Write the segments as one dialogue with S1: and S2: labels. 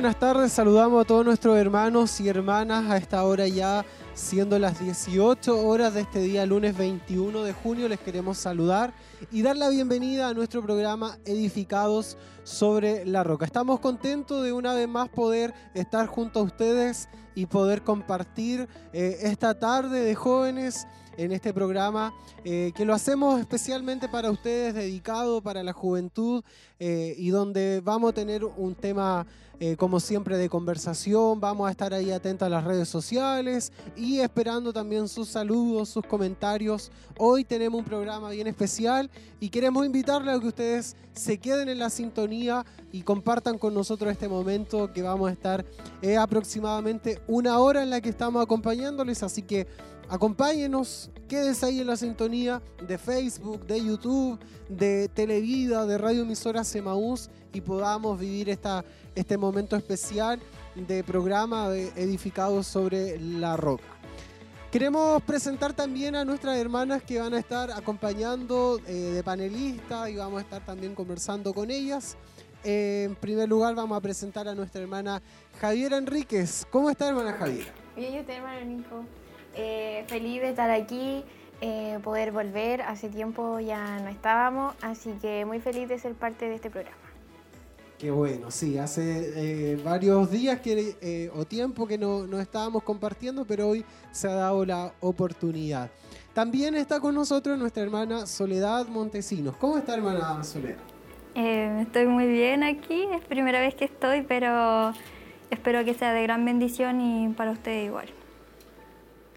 S1: tardes, saludamos a todos nuestros hermanos y hermanas a esta hora ya, siendo las 18 horas de este día, lunes 21 de junio, les queremos saludar y dar la bienvenida a nuestro programa Edificados sobre la Roca. Estamos contentos de una vez más poder estar junto a ustedes y poder compartir eh, esta tarde de jóvenes en este programa, eh, que lo hacemos especialmente para ustedes, dedicado para la juventud eh, y donde vamos a tener un tema, eh, como siempre, de conversación, vamos a estar ahí atentos a las redes sociales y esperando también sus saludos, sus comentarios. Hoy tenemos un programa bien especial y queremos invitarles a que ustedes se queden en la sintonía y compartan con nosotros este momento que vamos a estar aproximadamente una hora en la que estamos acompañándoles, así que Acompáñenos, quédese ahí en la sintonía de Facebook, de YouTube, de Televida, de Radio Emisora Semaús y podamos vivir esta, este momento especial de programa de edificado sobre la roca. Queremos presentar también a nuestras hermanas que van a estar acompañando eh, de panelista y vamos a estar también conversando con ellas. Eh, en primer lugar vamos a presentar a nuestra hermana Javiera Enríquez. ¿Cómo está hermana Javiera?
S2: Bien, yo estoy hermana Nico. Eh, feliz de estar aquí, eh, poder volver. Hace tiempo ya no estábamos, así que muy feliz de ser parte de este programa.
S1: Qué bueno, sí, hace eh, varios días que, o tiempo que no, no, estábamos compartiendo, pero hoy se ha dado la oportunidad. También está con nosotros nuestra hermana Soledad Montesinos. ¿Cómo está hermana Soledad?
S3: estoy muy bien aquí, es primera vez que estoy, pero espero que sea de gran bendición y para usted igual.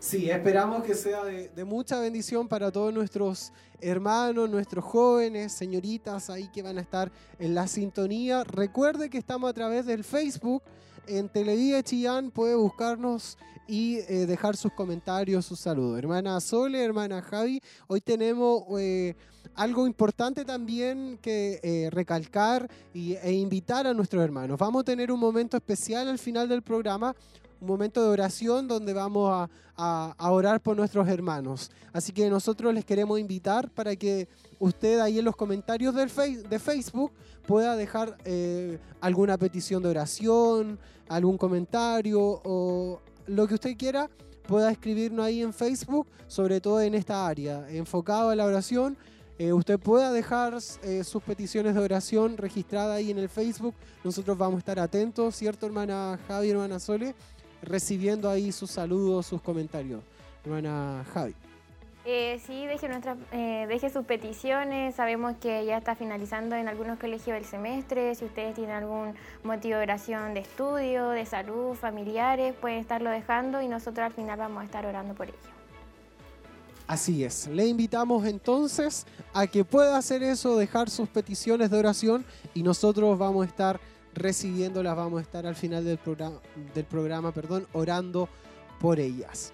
S1: Sí, esperamos que sea de, mucha bendición para todos nuestros hermanos, nuestros jóvenes, señoritas ahí que van a estar en la sintonía. Recuerde que estamos a través del Facebook. En Televida Chillán puede buscarnos y eh, dejar sus comentarios, sus saludos. Hermana Sole, hermana Javi, hoy tenemos eh, algo importante también que eh, recalcar y, e invitar a nuestros hermanos. Vamos a tener un momento especial al final del programa un momento de oración donde vamos a, orar por nuestros hermanos. Así que nosotros les queremos invitar para que usted ahí en los comentarios del de Facebook pueda dejar eh, alguna petición de oración, algún comentario o lo que usted quiera pueda escribirnos ahí en Facebook, sobre todo en esta área, enfocado a la oración. Eh, usted pueda dejar eh, sus peticiones de oración registradas ahí en el Facebook. Nosotros vamos a estar atentos, ¿cierto, hermana Javi, hermana Sole? Recibiendo ahí sus saludos, sus comentarios. Hermana Javi.
S2: Eh, sí, deje, nuestra, eh, deje sus peticiones. Sabemos que ya está finalizando en algunos colegios el semestre. Si ustedes tienen algún motivo de oración de estudio, de salud, familiares, pueden estarlo dejando y nosotros al final vamos a estar orando por ello.
S1: Así es. Le invitamos entonces a que pueda hacer eso, dejar sus peticiones de oración y nosotros vamos a estar recibiéndolas. Vamos a estar al final del programa, del programa perdón, orando por ellas.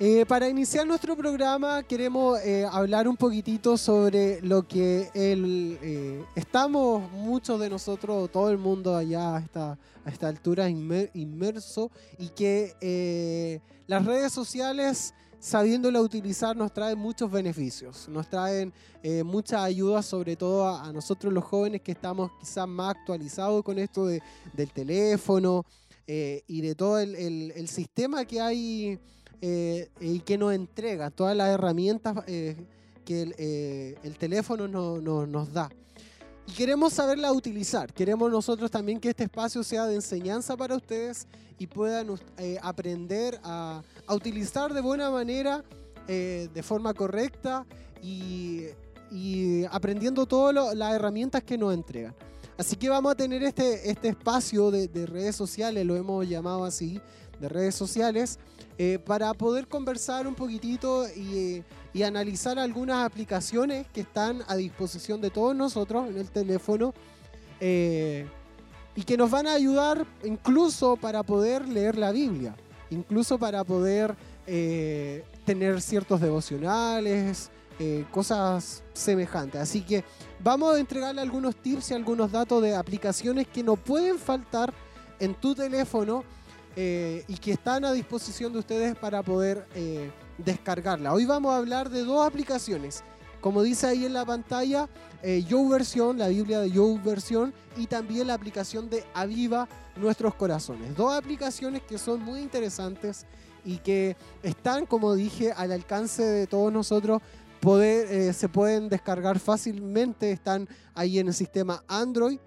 S1: Eh, para iniciar nuestro programa queremos eh, hablar un poquitito sobre lo que eh, estamos muchos de nosotros, todo el mundo allá a esta altura inmerso y que las redes sociales sabiéndola utilizar nos trae muchos beneficios, nos traen eh, mucha ayuda, sobre todo a, nosotros los jóvenes que estamos quizás más actualizados con esto del teléfono eh, y de todo el, sistema que hay eh, y que nos entrega, todas las herramientas que el, teléfono nos da. Y queremos saberla utilizar. Queremos nosotros también que este espacio sea de enseñanza para ustedes y puedan eh, aprender a, utilizar de buena manera, eh, de forma correcta y, aprendiendo todas las herramientas que nos entregan. Así que vamos a tener este, este espacio de, redes sociales, lo hemos llamado así, de redes sociales, eh, para poder conversar un poquitito y y analizar algunas aplicaciones que están a disposición de todos nosotros en el teléfono eh, y que nos van a ayudar incluso para poder leer la Biblia, incluso para poder eh, tener ciertos devocionales, eh, cosas semejantes. Así que vamos a entregarle algunos tips y algunos datos de aplicaciones que no pueden faltar en tu teléfono y que están a disposición de ustedes para poder descargarla. Hoy vamos a hablar de dos aplicaciones como dice ahí en la pantalla, eh, Versión, la Biblia de Yo Versión, y también la aplicación de Aviva Nuestros Corazones. Dos aplicaciones que son muy interesantes y que están, como dije, al alcance de todos nosotros. Eh, se pueden descargar fácilmente, están ahí en el sistema Android.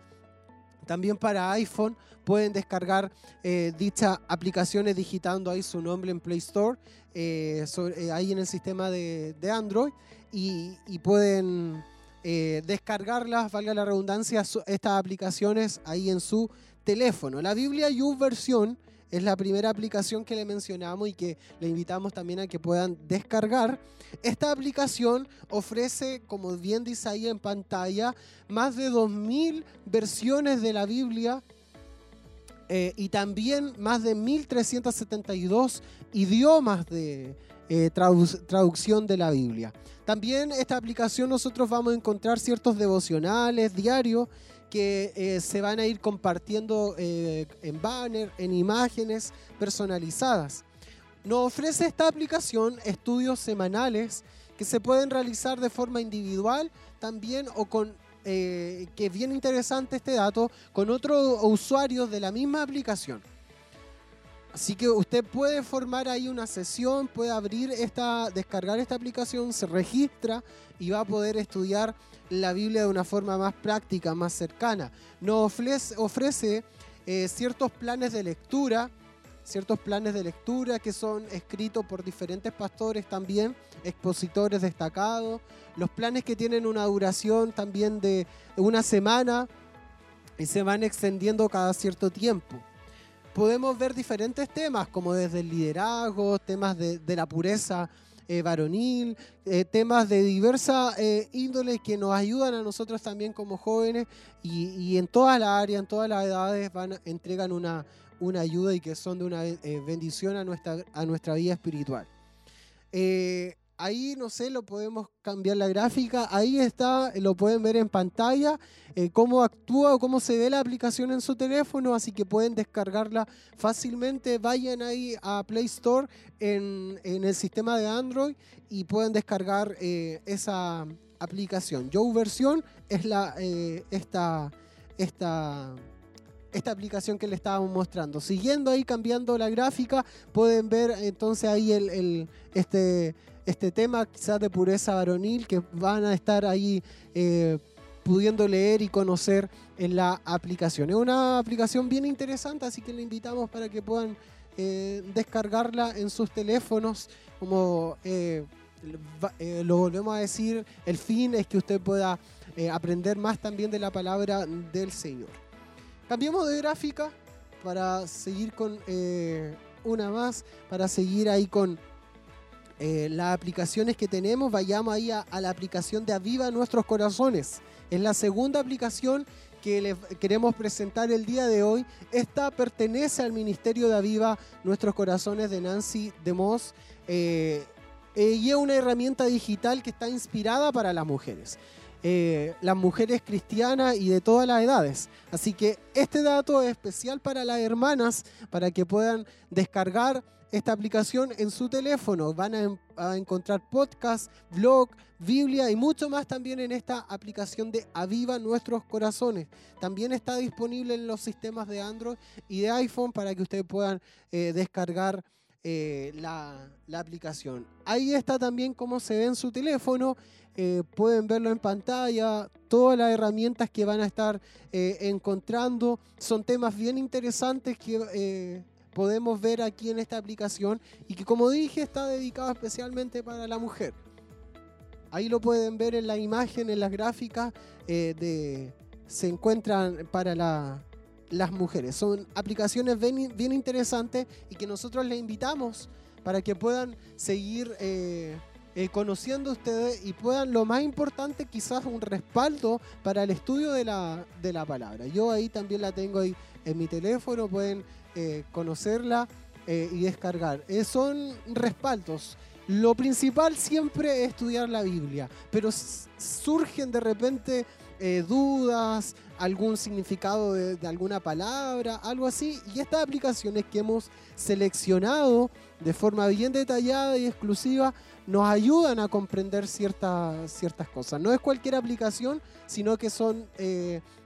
S1: También para iPhone pueden descargar eh, dichas aplicaciones digitando ahí su nombre en Play Store, eh, ahí en el sistema de, Android, y, y pueden descargarlas, valga la redundancia, estas aplicaciones ahí en su teléfono. La Biblia U versión es la primera aplicación que le mencionamos y que le invitamos también a que puedan descargar. Esta aplicación ofrece, como bien dice ahí en pantalla, más de 2.000 versiones de la Biblia eh, y también más de 1.372 idiomas de eh, traducción de la Biblia. También esta aplicación nosotros vamos a encontrar ciertos devocionales diarios que eh, se van a ir compartiendo eh, en banner, en imágenes personalizadas. Nos ofrece esta aplicación estudios semanales que se pueden realizar de forma individual también o con, eh, que es bien interesante este dato, con otros usuarios de la misma aplicación. Así que usted puede formar ahí una sesión, puede abrir esta, descargar esta aplicación, se registra y va a poder estudiar la Biblia de una forma más práctica, más cercana. Nos ofrece, eh, ciertos planes de lectura, ciertos planes de lectura que son escritos por diferentes pastores también, expositores destacados, los planes que tienen una duración también de una semana y se van extendiendo cada cierto tiempo. Podemos ver diferentes temas, como desde el liderazgo, temas de, la pureza eh, varonil, eh, temas de diversa eh, índole que nos ayudan a nosotros también como jóvenes y, en todas las áreas, en todas las edades, van, entregan una, una ayuda y que son de una bendición a nuestra, a nuestra vida espiritual. Ahí, no sé, lo podemos cambiar la gráfica. Ahí está, lo pueden ver en pantalla, eh, cómo actúa o cómo se ve la aplicación en su teléfono, así que pueden descargarla fácilmente. Vayan ahí a Play Store en, el sistema de Android y pueden descargar eh, esa aplicación. Yo versión es la, eh, esta, esta, esta aplicación que le estábamos mostrando. Siguiendo ahí, cambiando la gráfica, pueden ver entonces ahí el, el este este tema quizás de pureza varonil que van a estar ahí eh, pudiendo leer y conocer en la aplicación. Es una aplicación bien interesante, así que le invitamos para que puedan eh, descargarla en sus teléfonos. Como eh, lo volvemos a decir, el fin es que usted pueda aprender más también de la palabra del Señor. Cambiemos de gráfica para seguir con una más, para seguir ahí con eh, las aplicaciones que tenemos, vayamos ahí a, la aplicación de Aviva Nuestros Corazones. Es la segunda aplicación que le queremos presentar el día de hoy. Esta pertenece al Ministerio de Aviva Nuestros Corazones de Nancy DeMoss. Eh, eh, y es una herramienta digital que está inspirada para las mujeres. las mujeres cristianas y de todas las edades. Así que este dato es especial para las hermanas, para que puedan descargar esta aplicación en su teléfono. Van a, encontrar podcast, blog, Biblia y mucho más también en esta aplicación de Aviva Nuestros Corazones. También está disponible en los sistemas de Android y de iPhone para que ustedes puedan eh, descargar eh, la, aplicación. Ahí está también cómo se ve en su teléfono. Eh, pueden verlo en pantalla, todas las herramientas que van a estar encontrando. Son temas bien interesantes que podemos ver aquí en esta aplicación y que como dije está dedicado especialmente para la mujer. Ahí lo pueden ver en la imagen, en las gráficas, eh, de, se encuentran para las mujeres. Son aplicaciones bien, interesantes y que nosotros les invitamos para que puedan seguir eh, eh, conociendo ustedes y puedan, lo más importante, quizás un respaldo para el estudio de la, de la palabra. Yo ahí también la tengo ahí en mi teléfono, pueden eh, conocerla eh, y descargar. Eh, son respaldos. Lo principal siempre es estudiar la Biblia, pero surgen de repente dudas, algún significado de, de, alguna palabra, algo así. Y estas aplicaciones que hemos seleccionado de forma bien detallada y exclusiva nos ayudan a comprender ciertas, ciertas cosas. No es cualquier aplicación, sino que son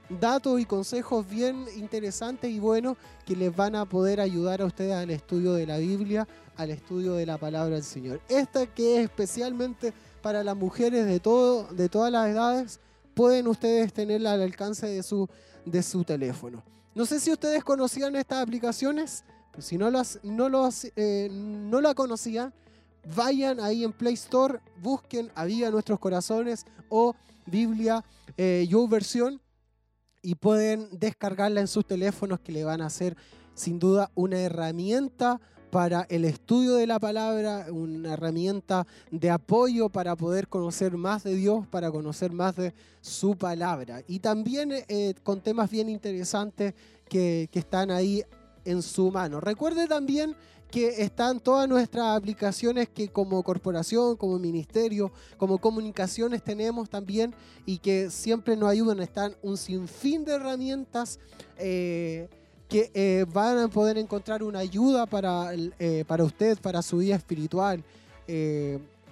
S1: datos y consejos bien interesantes y buenos que les van a poder ayudar a ustedes al estudio de la Biblia, al estudio de la palabra del Señor. Esta que es especialmente para las mujeres de, todo, de todas las edades, pueden ustedes tenerla al alcance de su, de su teléfono. No sé si ustedes conocían estas aplicaciones, pero si no, las, no, los, eh, no la conocían, vayan ahí en Play Store, busquen Aviva Nuestros Corazones o Biblia eh, Yo Versión y pueden descargarla en sus teléfonos que le van a hacer sin duda una herramienta para el estudio de la palabra, una herramienta de apoyo para poder conocer más de Dios, para conocer más de su palabra. Y también eh, con temas bien interesantes que están ahí en su mano. Recuerde también que están todas nuestras aplicaciones que como corporación, como ministerio, como comunicaciones tenemos también y que siempre nos ayudan. Están un sinfín de herramientas eh, que eh, van a poder encontrar una ayuda para, eh, para usted, para su vida espiritual.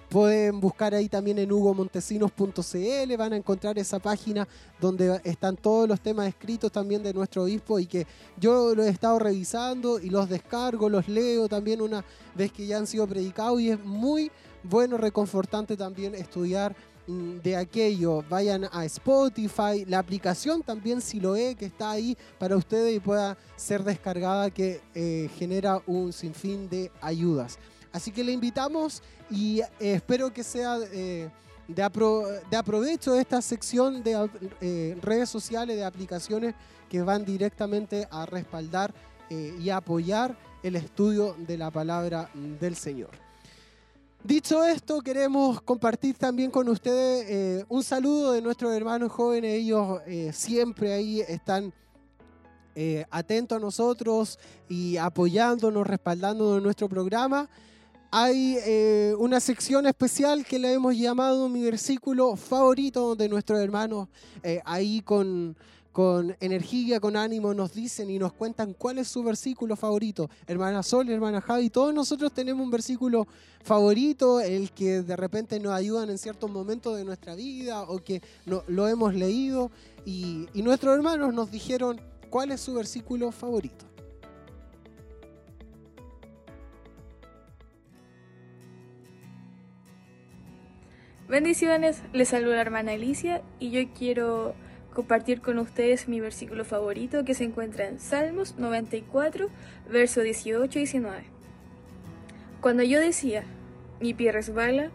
S1: Pueden buscar ahí también en hugomontesinos.cl, van a encontrar esa página donde están todos los temas escritos también de nuestro obispo y que yo lo he estado revisando y los descargo, los leo también una vez que ya han sido predicados y es muy bueno, reconfortante también estudiar mm, de aquello. Vayan a Spotify, la aplicación también si lo es, que está ahí para ustedes y pueda ser descargada, que eh, genera un sinfín de ayudas. Así que le invitamos y eh, espero que sea eh, de, aprovecho esta sección de eh, redes sociales, de aplicaciones que van directamente a respaldar y apoyar el estudio de la palabra del Señor. Dicho esto, queremos compartir también con ustedes un saludo de nuestros hermanos jóvenes. Ellos siempre ahí están atentos a nosotros y apoyándonos, respaldándonos en nuestro programa hay eh, una sección especial que le hemos llamado mi versículo favorito, donde nuestros hermanos eh, ahí con, con energía, con ánimo nos dicen y nos cuentan cuál es su versículo favorito. Hermana Sol, hermana Javi, todos nosotros tenemos un versículo favorito, el que de repente nos ayudan en ciertos momentos de nuestra vida o que no, lo hemos leído y nuestros hermanos nos dijeron cuál es su versículo favorito.
S4: Bendiciones, les saluda la hermana Alicia y yo quiero compartir con ustedes mi versículo favorito que se encuentra en Salmos 94, verso 18 y 19. Cuando yo decía, mi pie resbala,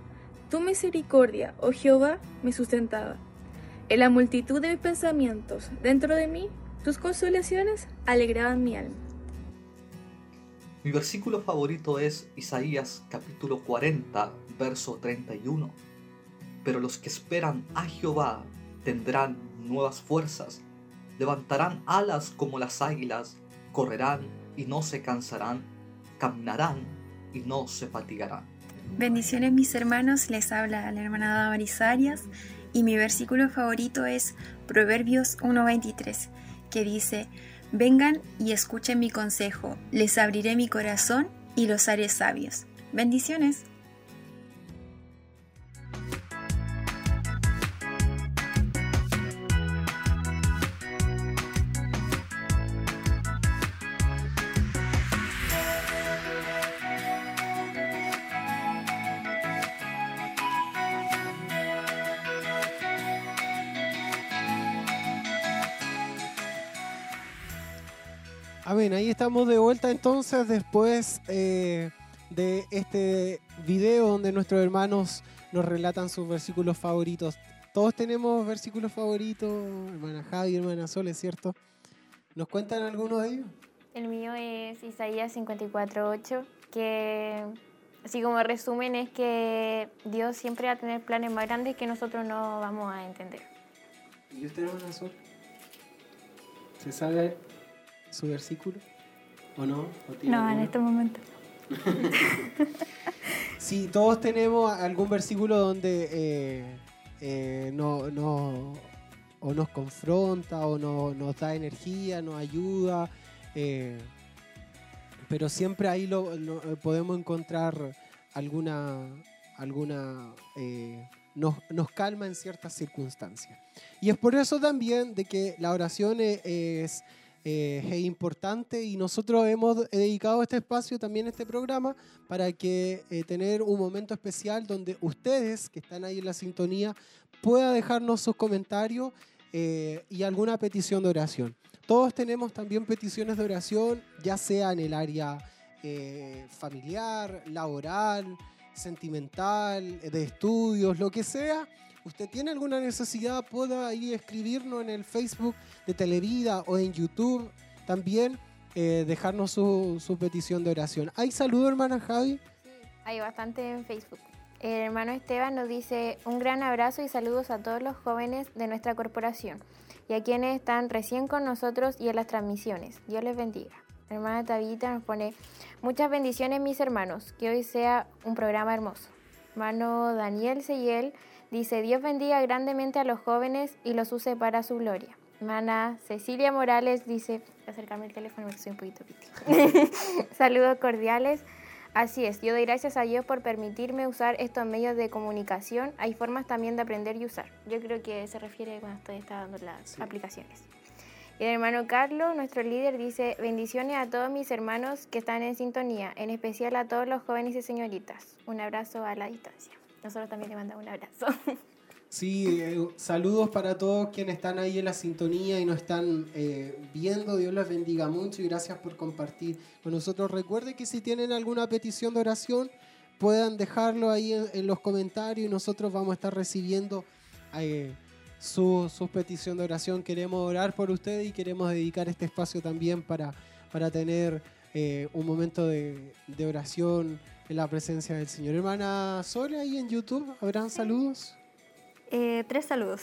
S4: tu misericordia, oh Jehová, me sustentaba. En la multitud de mis pensamientos dentro de mí, tus consolaciones alegraban mi alma.
S5: Mi versículo favorito es Isaías capítulo 40, verso 31 pero los que esperan a Jehová tendrán nuevas fuerzas, levantarán alas como las águilas, correrán y no se cansarán, caminarán y no se fatigarán.
S6: Bendiciones mis hermanos, les habla la hermana Damaris Arias y mi versículo favorito es Proverbios 1.23, que dice, vengan y escuchen mi consejo, les abriré mi corazón y los haré sabios. Bendiciones.
S1: Amén, ahí estamos de vuelta entonces después eh, de este video donde nuestros hermanos nos relatan sus versículos favoritos. Todos tenemos versículos favoritos, hermana Javi, hermana Sol, ¿es cierto? ¿Nos cuentan alguno de ellos?
S2: El mío es Isaías 54.8, que así como resumen es que Dios siempre va a tener planes más grandes que nosotros no vamos a entender.
S1: ¿Y usted, hermana Sol? ¿Se sabe su versículo? ¿O no?
S3: no, en este momento.
S1: sí, todos tenemos algún versículo donde eh, eh, no, o nos confronta o nos da energía, nos ayuda. Eh, pero siempre ahí lo, podemos encontrar alguna, alguna eh, nos, nos, calma en ciertas circunstancias. Y es por eso también de que la oración e, es, es, es, importante y nosotros hemos dedicado este espacio también, este programa, para que tener un momento especial donde ustedes que están ahí en la sintonía pueda dejarnos sus comentarios eh, y alguna petición de oración. Todos tenemos también peticiones de oración, ya sea en el área eh, familiar, laboral, sentimental, de estudios, lo que sea. Usted tiene alguna necesidad, pueda ahí escribirnos en el Facebook de Televida o en YouTube también, eh, dejarnos su, petición de oración. ¿Hay saludo, hermana Javi?
S2: Sí, hay bastante en Facebook. El hermano Esteban nos dice un gran abrazo y saludos a todos los jóvenes de nuestra corporación y a quienes están recién con nosotros y en las transmisiones. Dios les bendiga. Hermana Tabita nos pone muchas bendiciones mis hermanos, que hoy sea un programa hermoso. Hermano Daniel Seyel dice Dios bendiga grandemente a los jóvenes y los use para su gloria. Hermana Cecilia Morales dice, acercarme el teléfono porque soy un poquito Saludos cordiales. Así es, yo doy gracias a Dios por permitirme usar estos medios de comunicación. Hay formas también de aprender y usar. Yo creo que se refiere cuando estoy dando las aplicaciones. Y el hermano Carlos, nuestro líder, dice, bendiciones a todos mis hermanos que están en sintonía, en especial a todos los jóvenes y señoritas. Un abrazo a la distancia. Nosotros también le mandamos un abrazo.
S1: Sí, eh, saludos para todos quienes están ahí en la sintonía y nos están eh, viendo. Dios los bendiga mucho y gracias por compartir con nosotros. Recuerden que si tienen alguna petición de oración, puedan dejarlo ahí en, los comentarios y nosotros vamos a estar recibiendo eh, su, su, petición de oración. Queremos orar por ustedes y queremos dedicar este espacio también para, para tener un momento de, de, oración en la presencia del Señor. Hermana Sole, ahí en YouTube, ¿habrán saludos?
S3: Eh, tres saludos.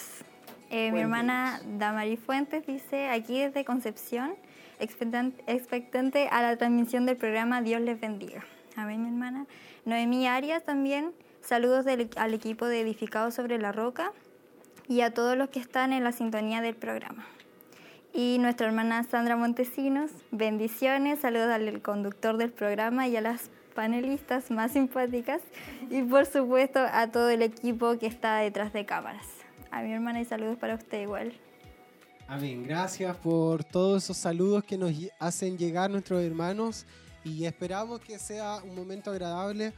S3: Eh, mi hermana Damari Fuentes dice, aquí desde Concepción, expectante a la transmisión del programa Dios les bendiga. Amén, mi hermana. Noemí Arias también, saludos al equipo de Edificados sobre la Roca y a todos los que están en la sintonía del programa. Y nuestra hermana Sandra Montesinos, bendiciones, saludos al conductor del programa y a las panelistas más simpáticas y por supuesto a todo el equipo que está detrás de cámaras. A mi hermana y saludos para usted igual.
S1: Amén, gracias por todos esos saludos que nos hacen llegar nuestros hermanos y esperamos que sea un momento agradable,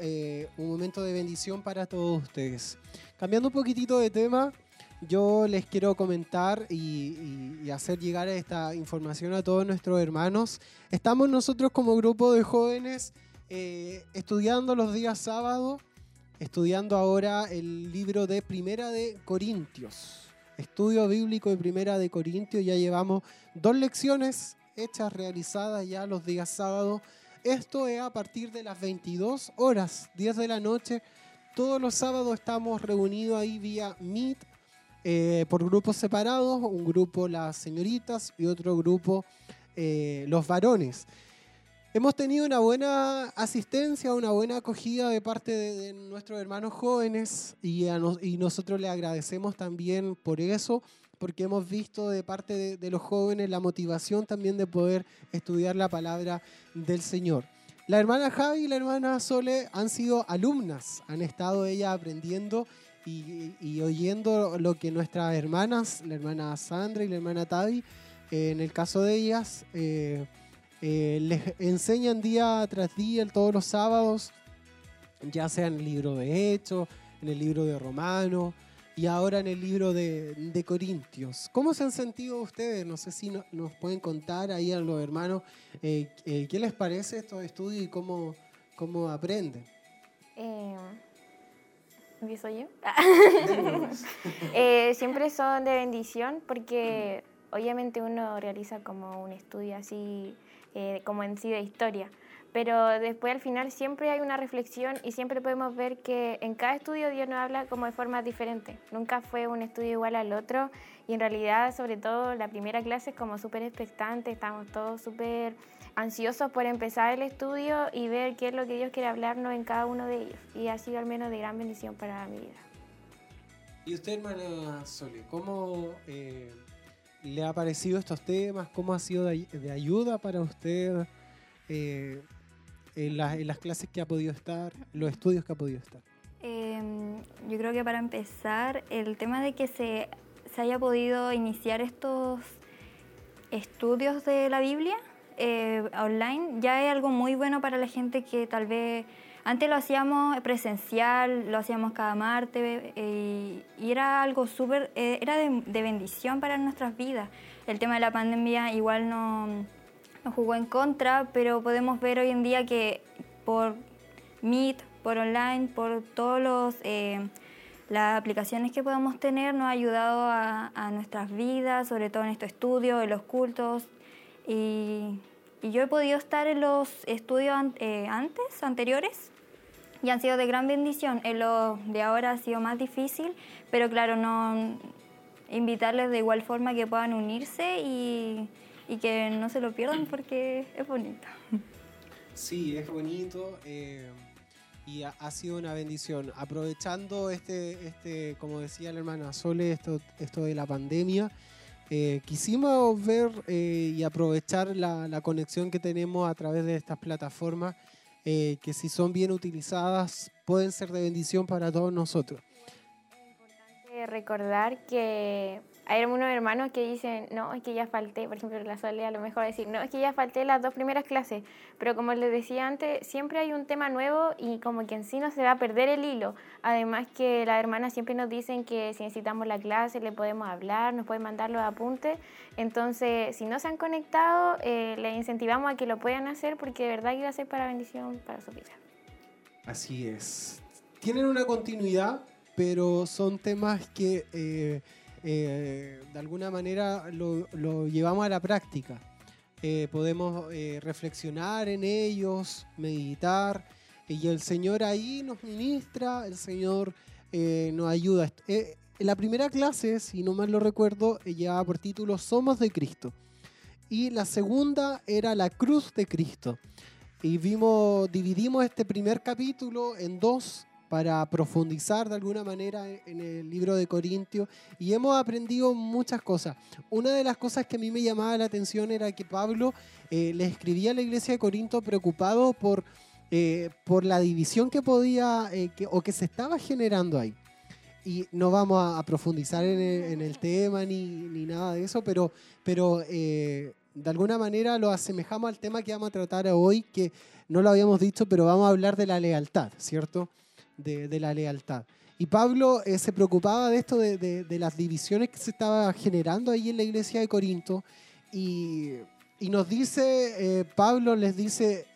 S1: eh, un momento de bendición para todos ustedes. Cambiando un poquitito de tema, yo les quiero comentar y, y, hacer llegar esta información a todos nuestros hermanos. Estamos nosotros como grupo de jóvenes eh, estudiando los días sábados, estudiando ahora el libro de Primera de Corintios. Estudio bíblico de Primera de Corintios. Ya llevamos dos lecciones hechas, realizadas ya los días sábados. Esto es a partir de las 22 horas, 10 de la noche. Todos los sábados estamos reunidos ahí vía Meet eh, por grupos separados. Un grupo las señoritas y otro grupo eh, los varones. Hemos tenido una buena asistencia, una buena acogida de parte de, nuestros hermanos jóvenes y, nosotros le agradecemos también por eso, porque hemos visto de parte de, los jóvenes la motivación también de poder estudiar la palabra del Señor. La hermana Javi y la hermana Sole han sido alumnas, han estado ellas aprendiendo y, oyendo lo que nuestras hermanas, la hermana Sandra y la hermana Tavi, eh, en el caso de ellas, eh, eh, les enseñan día tras día, todos los sábados, ya sea en el libro de Hechos, en el libro de Romanos y ahora en el libro de, Corintios. ¿Cómo se han sentido ustedes? No sé si nos pueden contar ahí a los hermanos eh, eh, qué les parece estos estudios y cómo, cómo aprenden.
S2: ¿Empiezo yo? siempre son de bendición porque obviamente uno realiza como un estudio así eh, como en sí de historia. Pero después al final siempre hay una reflexión y siempre podemos ver que en cada estudio Dios nos habla como de forma diferente. Nunca fue un estudio igual al otro y en realidad sobre todo la primera clase es como súper expectante, estamos todos súper ansiosos por empezar el estudio y ver qué es lo que Dios quiere hablarnos en cada uno de ellos. Y ha sido al menos de gran bendición para mi vida.
S1: ¿Y usted, hermana Sole, cómo eh, le ha parecido estos temas? ¿Cómo ha sido de, ayuda para usted eh, en, la- en las clases que ha podido estar, los estudios que ha podido estar?
S3: Em, yo creo que para empezar, el tema de que se, se haya podido iniciar estos estudios de la Biblia eh, online ya es algo muy bueno para la gente que tal vez antes lo hacíamos presencial, lo hacíamos cada martes eh, y era algo súper, eh, era de, bendición para nuestras vidas. El tema de la pandemia igual no, nos jugó en contra, pero podemos ver hoy en día que por Meet, por online, por todos los eh, las aplicaciones que podamos tener nos ha ayudado a, nuestras vidas, sobre todo en estos estudios, en los cultos. Y, yo he podido estar en los estudios an- antes, anteriores, y han sido de gran bendición. En los de ahora ha sido más difícil, pero claro, no invitarles de igual forma que puedan unirse y, y que no se lo pierdan porque es bonito.
S1: Sí, es bonito eh, y ha, ha sido una bendición. Aprovechando este, este, como decía la hermana Sole, esto, esto de la pandemia, eh, quisimos ver eh, y aprovechar la, la conexión que tenemos a través de estas plataformas, eh, que si son bien utilizadas pueden ser de bendición para todos nosotros.
S2: Eh, recordar que hay algunos hermanos que dicen, no, es que ya falté, por ejemplo, la Sole a lo mejor decir, no, es que ya falté las dos primeras clases, pero como les decía antes, siempre hay un tema nuevo y como que en sí no se va a perder el hilo. Además que las hermanas siempre nos dicen que si necesitamos la clase le podemos hablar, nos pueden mandar los apuntes, entonces si no se han conectado, eh, les incentivamos a que lo puedan hacer porque de verdad que va a ser para bendición para su vida.
S1: Así es. Tienen una continuidad, pero son temas que eh, eh, de alguna manera lo, llevamos a la práctica. Eh, podemos eh, reflexionar en ellos, meditar, y el Señor ahí nos ministra, el Señor nos ayuda. La primera clase, si no mal lo recuerdo, llevaba por título Somos de Cristo. Y la segunda era la cruz de Cristo. Y vimos, dividimos este primer capítulo en dos para profundizar de alguna manera en el libro de Corintios y hemos aprendido muchas cosas. Una de las cosas que a mí me llamaba la atención era que Pablo eh, le escribía a la iglesia de Corinto preocupado por, eh, por la división que podía eh, o que se estaba generando ahí. Y no vamos a, profundizar en el, tema ni, ni nada de eso, pero, pero de alguna manera lo asemejamos al tema que vamos a tratar hoy, que no lo habíamos dicho, pero vamos a hablar de la lealtad, ¿cierto? De, la lealtad. Y Pablo eh, se preocupaba de esto, de, de- las divisiones que se estaba generando ahí en la iglesia de Corinto. Y, y nos dice, eh, Pablo les dice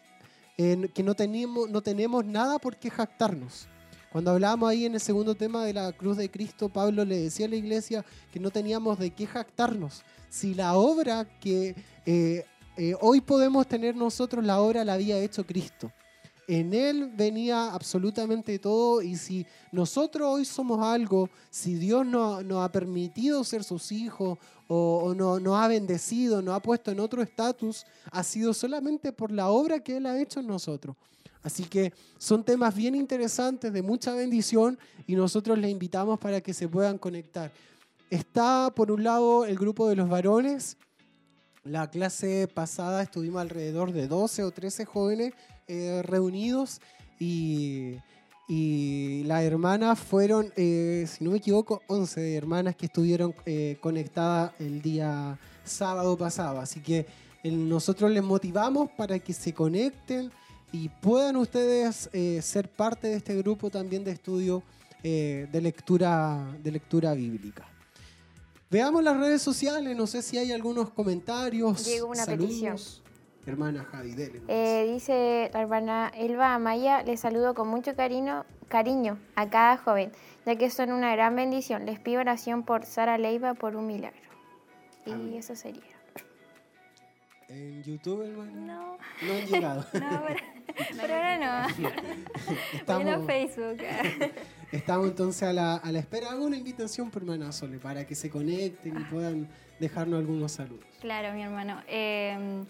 S1: eh, que no tenemos, no tenemos nada por qué jactarnos. Cuando hablábamos ahí en el segundo tema de la cruz de Cristo, Pablo le decía a la iglesia que no teníamos de qué jactarnos. Si la obra que hoy podemos tener nosotros, la obra la había hecho Cristo. En Él venía absolutamente todo y si nosotros hoy somos algo, si Dios no- nos ha permitido ser sus hijos o, o no- nos ha bendecido, nos ha puesto en otro estatus, ha sido solamente por la obra que Él ha hecho en nosotros. Así que son temas bien interesantes, de mucha bendición y nosotros les invitamos para que se puedan conectar. Está por un lado el grupo de los varones. La clase pasada estuvimos alrededor de 12 o 13 jóvenes eh, reunidos y, y las hermanas fueron, eh, si no me equivoco, 11 hermanas que estuvieron eh, conectadas el día sábado pasado. Así que nosotros les motivamos para que se conecten y puedan ustedes ser parte de este grupo también de estudio de, lectura, de lectura bíblica. Veamos las redes sociales, no sé si hay algunos comentarios.
S2: Llegó una
S1: saludos.
S2: petición.
S1: Hermana Javi, dele.
S2: Eh, dice la hermana Elba Amaya, les saludo con mucho cariño, cariño a cada joven, ya que son una gran bendición. Les pido oración por Sara Leiva por un milagro. Y
S1: Amén.
S2: eso sería.
S1: En YouTube, hermano.
S3: No,
S1: No han llegado.
S3: no, pero, pero ahora no.
S1: Estamos,
S3: Facebook.
S1: estamos entonces a la, a la espera. Hago una invitación por hermana Sole para que se conecten y puedan dejarnos algunos saludos.
S3: Claro, mi hermano. Eh,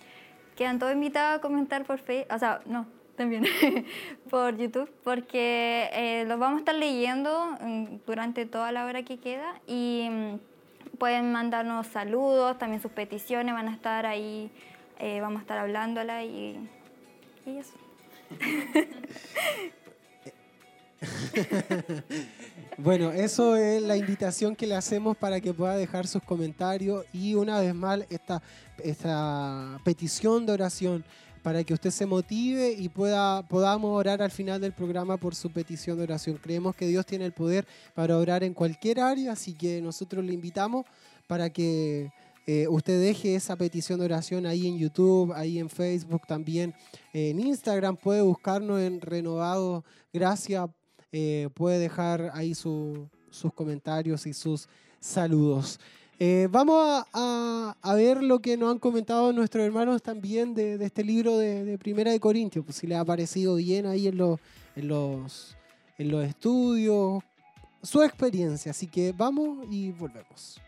S3: quedan todos invitados a comentar por Facebook. O sea, no, también por YouTube, porque eh, los vamos a estar leyendo mm, durante toda la hora que queda y mm, pueden mandarnos saludos, también sus peticiones van a estar ahí, eh, vamos a estar hablándola y, y eso.
S1: bueno, eso es la invitación que le hacemos para que pueda dejar sus comentarios y una vez más esta, esta petición de oración para que usted se motive y pueda, podamos orar al final del programa por su petición de oración. Creemos que Dios tiene el poder para orar en cualquier área, así que nosotros le invitamos para que eh, usted deje esa petición de oración ahí en YouTube, ahí en Facebook también, en Instagram, puede buscarnos en Renovado Gracia eh, puede dejar ahí sus comentarios y sus saludos. Eh, vamos a, ver lo que nos han comentado nuestros hermanos también de, este libro de, Primera de Corintios, pues si les ha parecido bien ahí en, en, los, en los estudios, su experiencia. Así que vamos y volvemos.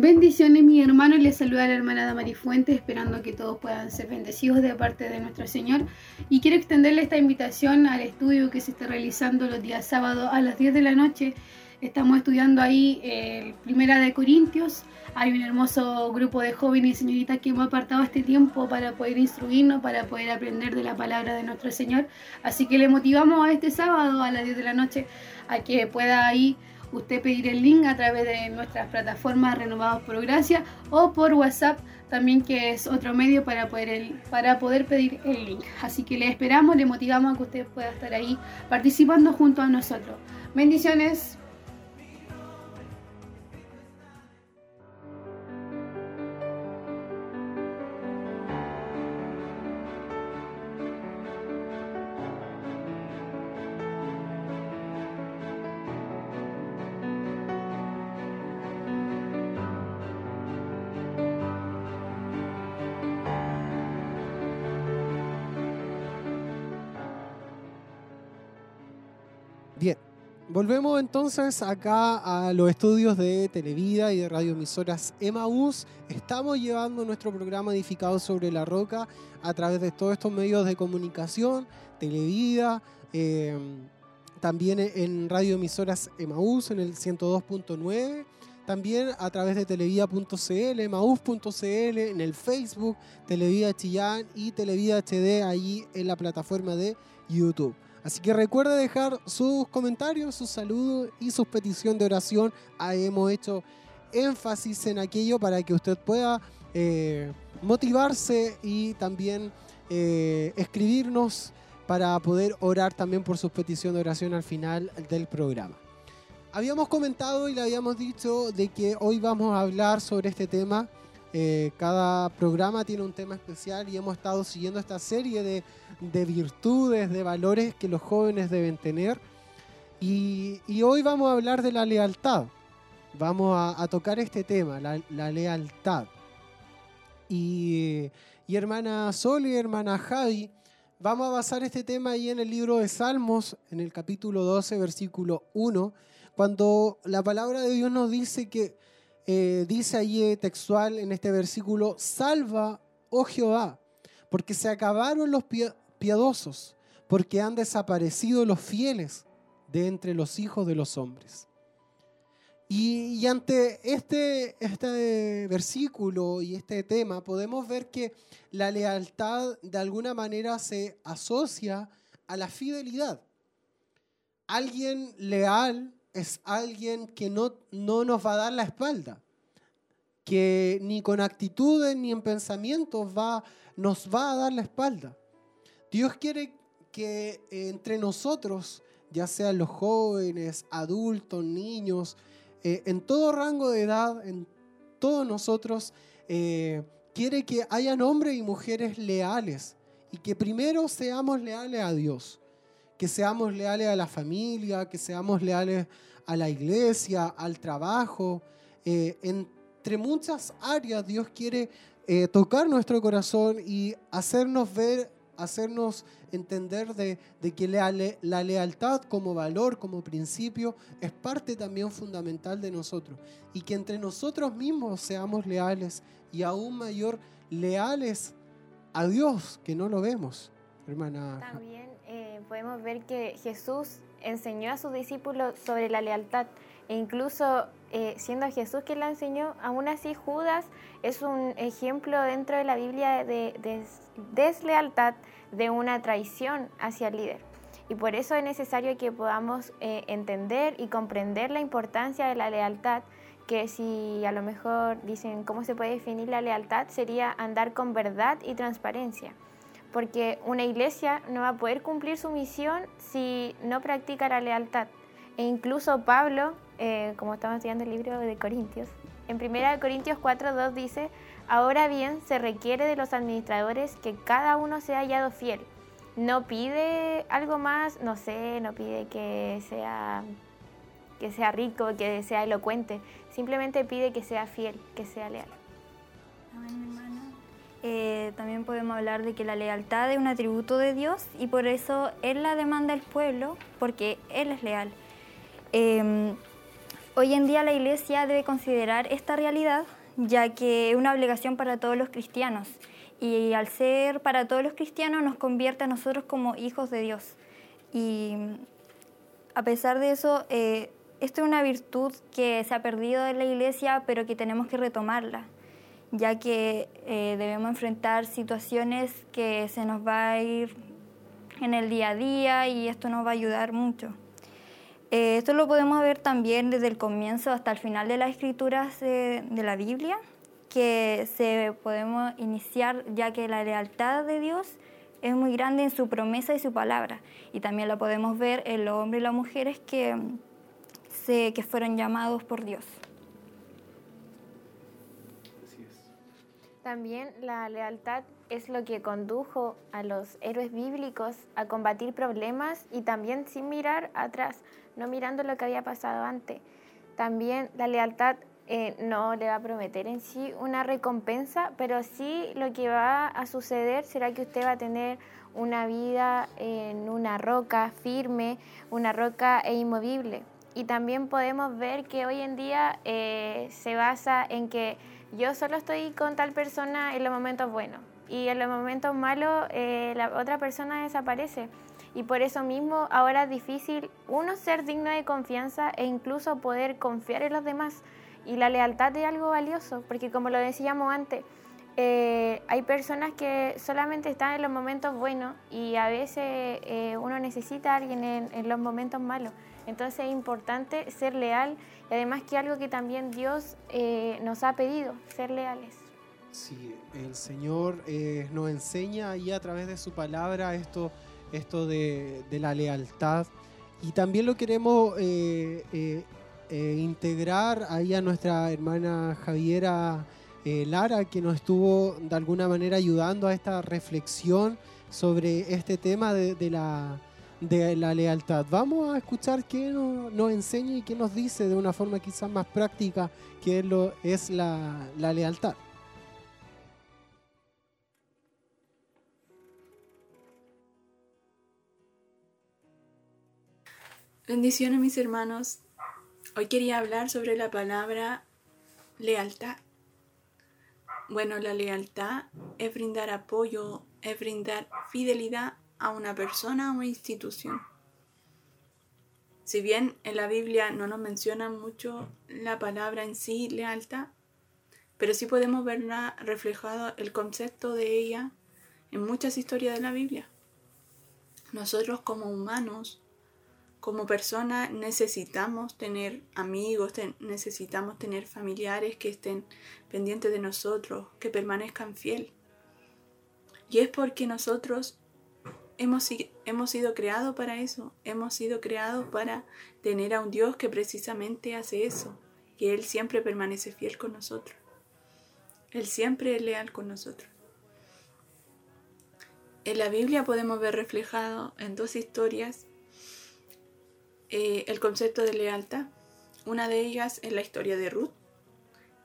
S7: Bendiciones, mi hermano. Les saluda la hermana Damari Fuentes, esperando que todos puedan ser bendecidos de parte de nuestro Señor. Y quiero extenderle esta invitación al estudio que se está realizando los días sábados a las 10 de la noche. Estamos estudiando ahí el Primera de Corintios. Hay un hermoso grupo de jóvenes y señoritas que hemos apartado este tiempo para poder instruirnos, para poder aprender de la palabra de nuestro Señor. Así que le motivamos a este sábado a las 10 de la noche a que pueda ahí usted pedir el link a través de nuestras plataformas Renovados por Gracia o por WhatsApp también que es otro medio para poder, para poder pedir el link. Así que le esperamos, le motivamos a que usted pueda estar ahí participando junto a nosotros. Bendiciones.
S1: Volvemos entonces acá a los estudios de Televida y de radioemisoras Emaús. Estamos llevando nuestro programa edificado sobre la roca a través de todos estos medios de comunicación, Televida, em, también en radioemisoras Emaús en el 102.9, también a través de televida.cl, emaús.cl, en el Facebook, Televida Chillán y Televida HD ahí en la plataforma de YouTube. Así que recuerde dejar sus comentarios, sus saludos y sus petición de oración. Hemos hecho énfasis en aquello para que usted pueda eh, motivarse y también eh, escribirnos para poder orar también por su petición de oración al final del programa. Habíamos comentado y le habíamos dicho de que hoy vamos a hablar sobre este tema eh, cada programa tiene un tema especial y hemos estado siguiendo esta serie de, virtudes, de valores que los jóvenes deben tener. Y, hoy vamos a hablar de la lealtad. Vamos a, tocar este tema, la, lealtad. Y, y, hermana Sol y hermana Javi, vamos a basar este tema ahí en el libro de Salmos, en el capítulo 12, versículo 1, cuando la palabra de Dios nos dice que eh, dice allí textual en este versículo, salva, oh Jehová, porque se acabaron los piadosos, porque han desaparecido los fieles de entre los hijos de los hombres. Y, ante este, este versículo y este tema podemos ver que la lealtad de alguna manera se asocia a la fidelidad. Alguien leal es alguien que no, no nos va a dar la espalda, que ni con actitudes ni en pensamientos va, nos va a dar la espalda. Dios quiere que entre nosotros, ya sean los jóvenes, adultos, niños, eh, en todo rango de edad, en todos nosotros, eh, quiere que hayan hombres y mujeres leales y que primero seamos leales a Dios que seamos leales a la familia, que seamos leales a la iglesia, al trabajo. Eh, entre muchas áreas Dios quiere eh, tocar nuestro corazón y hacernos ver hacernos entender de, que la, la, lealtad como valor, como principio, es parte también fundamental de nosotros. Y que entre nosotros mismos seamos leales y aún mayor leales a Dios, que no lo vemos, hermana.
S2: Podemos ver que Jesús enseñó a sus discípulos sobre la lealtad. E incluso eh, siendo Jesús quien la enseñó, aún así Judas es un ejemplo dentro de la Biblia de, deslealtad, de una traición hacia el líder. Y por eso es necesario que podamos eh, entender y comprender la importancia de la lealtad, que si a lo mejor dicen cómo se puede definir la lealtad, sería andar con verdad y transparencia. Porque una iglesia no va a poder cumplir su misión si no practica la lealtad. E incluso Pablo eh, como estamos estudiando el libro de Corintios. En 1 Corintios 4.2 dice, ahora bien, se requiere de los administradores que cada uno sea hallado fiel. No pide algo más, no sé, no pide que sea, que sea rico, que sea elocuente, simplemente pide que sea fiel, que sea leal.
S3: Eh, también podemos hablar de que la lealtad es un atributo de Dios y por eso Él la demanda al pueblo, porque Él es leal. Em, Hoy en día la Iglesia debe considerar esta realidad, ya que es una obligación para todos los cristianos. Y al ser para todos los cristianos nos convierte a nosotros como hijos de Dios. Y a pesar de eso, eh, esto es una virtud que se ha perdido en la Iglesia, pero que tenemos que retomarla, ya que eh, debemos enfrentar situaciones que se nos va a ir en el día a día y esto nos va a ayudar mucho. Eh, esto lo podemos ver también desde el comienzo hasta el final de las escrituras de, la Biblia, que se podemos iniciar ya que la lealtad de Dios es muy grande en su promesa y su palabra. Y también la podemos ver en los hombres y las mujeres que, se, que fueron llamados por Dios.
S2: También la lealtad es lo que condujo a los héroes bíblicos a combatir problemas y también sin mirar atrás, no mirando lo que había pasado antes. También la lealtad eh, no le va a prometer en sí una recompensa, pero sí lo que va a suceder será que usted va a tener una vida en una roca firme, una roca e inmovible. Y también podemos ver que hoy en día eh, se basa en que yo solo estoy con tal persona en los momentos buenos y en los momentos malos eh, la otra persona desaparece. Y por eso mismo ahora es difícil uno ser digno de confianza e incluso poder confiar en los demás. Y la lealtad es algo valioso, porque como lo decíamos antes, eh, hay personas que solamente están en los momentos buenos y a veces eh, uno necesita a alguien en, los momentos malos. Entonces es importante ser leal y además que algo que también Dios eh, nos ha pedido, ser leales.
S1: Sí, el Señor nos enseña ahí a través de su palabra esto esto de, la lealtad. Y también lo queremos eh, eh, eh, integrar ahí a nuestra hermana Javiera Lara, que nos estuvo de alguna manera ayudando a esta reflexión sobre este tema de, la, de la lealtad. Vamos a escuchar qué nos, enseña y qué nos dice de una forma quizás más práctica qué lo, es la, la lealtad.
S8: Bendiciones mis hermanos. Hoy quería hablar sobre la palabra lealtad. Bueno, la lealtad es brindar apoyo, es brindar fidelidad a una persona o institución. Si bien en la Biblia no nos menciona mucho la palabra en sí, lealtad, pero sí podemos verla reflejado el concepto de ella en muchas historias de la Biblia. Nosotros como humanos como persona necesitamos tener amigos, necesitamos tener familiares que estén pendientes de nosotros, que permanezcan fiel. Y es porque nosotros hemos, hemos sido creados para eso, hemos sido creados para tener a un Dios que precisamente hace eso, que Él siempre permanece fiel con nosotros. Él siempre es leal con nosotros. En la Biblia podemos ver reflejado en dos historias eh, el concepto de lealtad. Una de ellas es la historia de Ruth,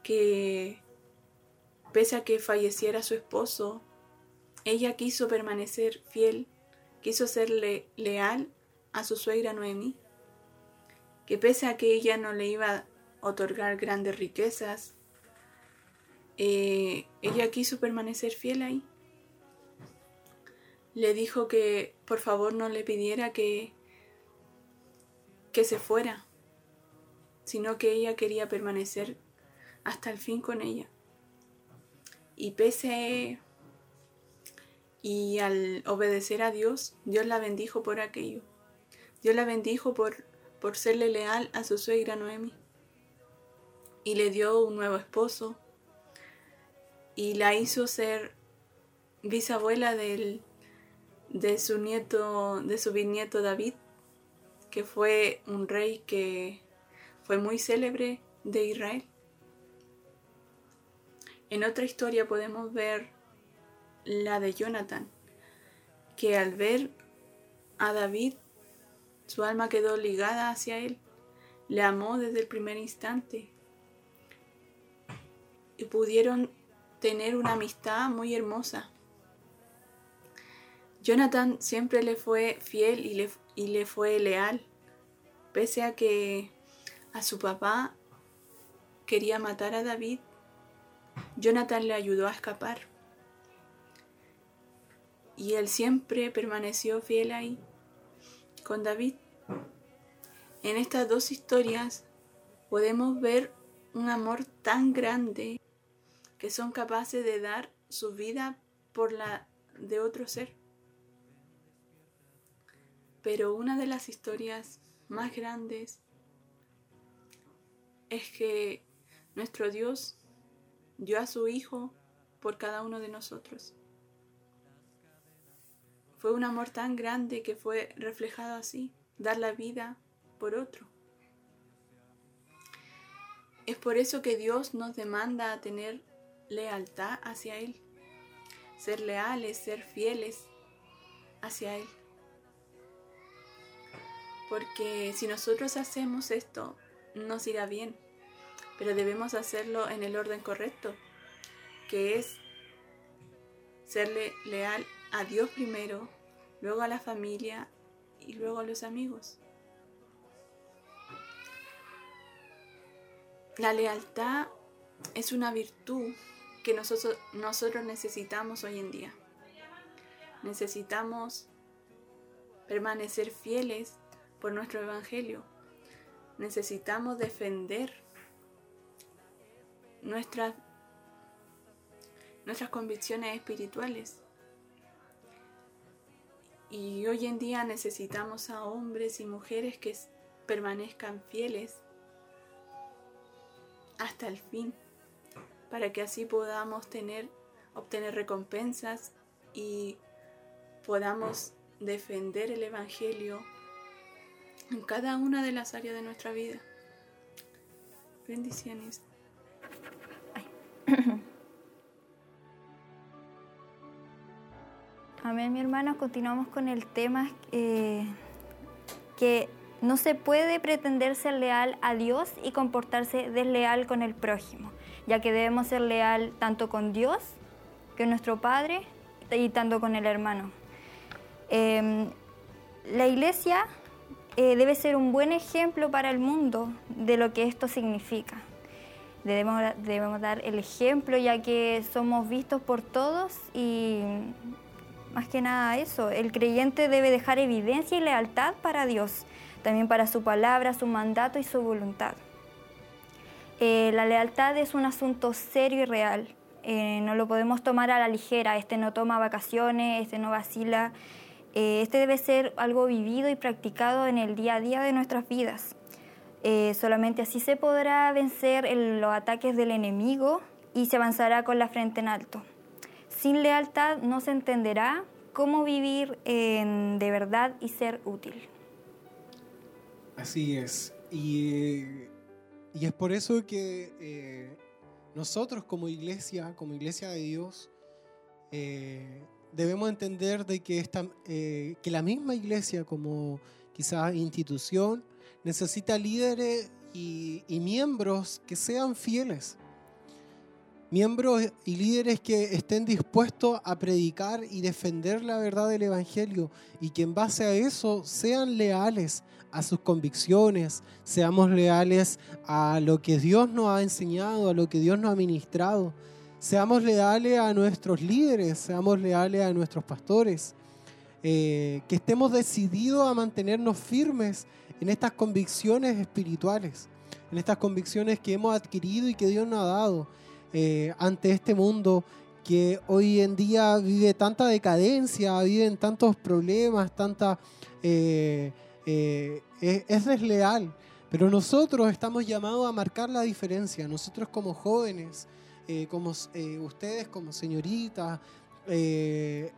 S8: que pese a que falleciera su esposo, ella quiso permanecer fiel, quiso serle leal a su suegra Noemí, que pese a que ella no le iba a otorgar grandes riquezas, eh, ella quiso permanecer fiel ahí. Le dijo que por favor no le pidiera que, que se fuera, sino que ella quería permanecer hasta el fin con ella. Y pese y al obedecer a Dios, Dios la bendijo por aquello. Dios la bendijo por, por serle leal a su suegra Noemi. Y le dio un nuevo esposo. Y la hizo ser bisabuela del, de su nieto, de su bisnieto David, que fue un rey que fue muy célebre de Israel. En otra historia podemos ver la de Jonathan, que al ver a David, su alma quedó ligada hacia él, le amó desde el primer instante y pudieron tener una amistad muy hermosa. Jonathan siempre le fue fiel y le, y le fue leal, pese a que a su papá quería matar a David, Jonathan le ayudó a escapar. Y él siempre permaneció fiel ahí, con David. En estas dos historias podemos ver un amor tan grande que son capaces de dar su vida por la de otro ser. Pero una de las historias más grandes es que nuestro Dios dio a su Hijo por cada uno de nosotros. Fue un amor tan grande que fue reflejado así, dar la vida por otro. Es por eso que Dios nos demanda a tener lealtad hacia Él, ser leales, ser fieles hacia Él. Porque si nosotros hacemos esto, nos irá bien pero debemos hacerlo en el orden correcto, que es serle leal a Dios primero, luego a la familia y luego a los amigos. La lealtad es una virtud que nosotros, nosotros necesitamos hoy en día. Necesitamos permanecer fieles por nuestro Evangelio. Necesitamos defender nuestras, nuestras convicciones espirituales. Y hoy en día necesitamos a hombres y mujeres que permanezcan fieles hasta el fin, para que así podamos tener, obtener recompensas y podamos defender el Evangelio en cada una de las áreas de nuestra vida. Bendiciones.
S3: Amén, mi hermana. Continuamos con el tema eh, que no se puede pretender ser leal a Dios y comportarse desleal con el prójimo, ya que debemos ser leal tanto con Dios, que es nuestro Padre, y tanto con el hermano. Em, la iglesia eh, debe ser un buen ejemplo para el mundo de lo que esto significa. Debemos, dar el ejemplo ya que somos vistos por todos y más que nada eso, el creyente debe dejar evidencia y lealtad para Dios, también para su palabra, su mandato y su voluntad. Eh, la lealtad es un asunto serio y real, eh, no lo podemos tomar a la ligera, este no toma vacaciones, este no vacila, eh, este debe ser algo vivido y practicado en el día a día de nuestras vidas. Eh, solamente así se podrá vencer los ataques del enemigo y se avanzará con la frente en alto. Sin lealtad no se entenderá cómo vivir de verdad y ser útil.
S1: Así es. Y, es por eso que eh, nosotros como iglesia, como iglesia de Dios, eh, debemos entender de que, esta, que la misma iglesia como quizás institución, necesita líderes y, miembros que sean fieles. miembros y líderes que estén dispuestos a predicar y defender la verdad del Evangelio y que en base a eso sean leales a sus convicciones, seamos leales a lo que Dios nos ha enseñado, a lo que Dios nos ha ministrado, seamos leales a nuestros líderes, seamos leales a nuestros pastores, eh, que estemos decididos a mantenernos firmes en estas convicciones espirituales, en estas convicciones que hemos adquirido y que Dios nos ha dado eh, ante este mundo que hoy en día vive tanta decadencia, viven tantos problemas, tanta... Eh, eh, es, desleal. Pero nosotros estamos llamados a marcar la diferencia. Nosotros como jóvenes, eh, como eh, ustedes como señoritas,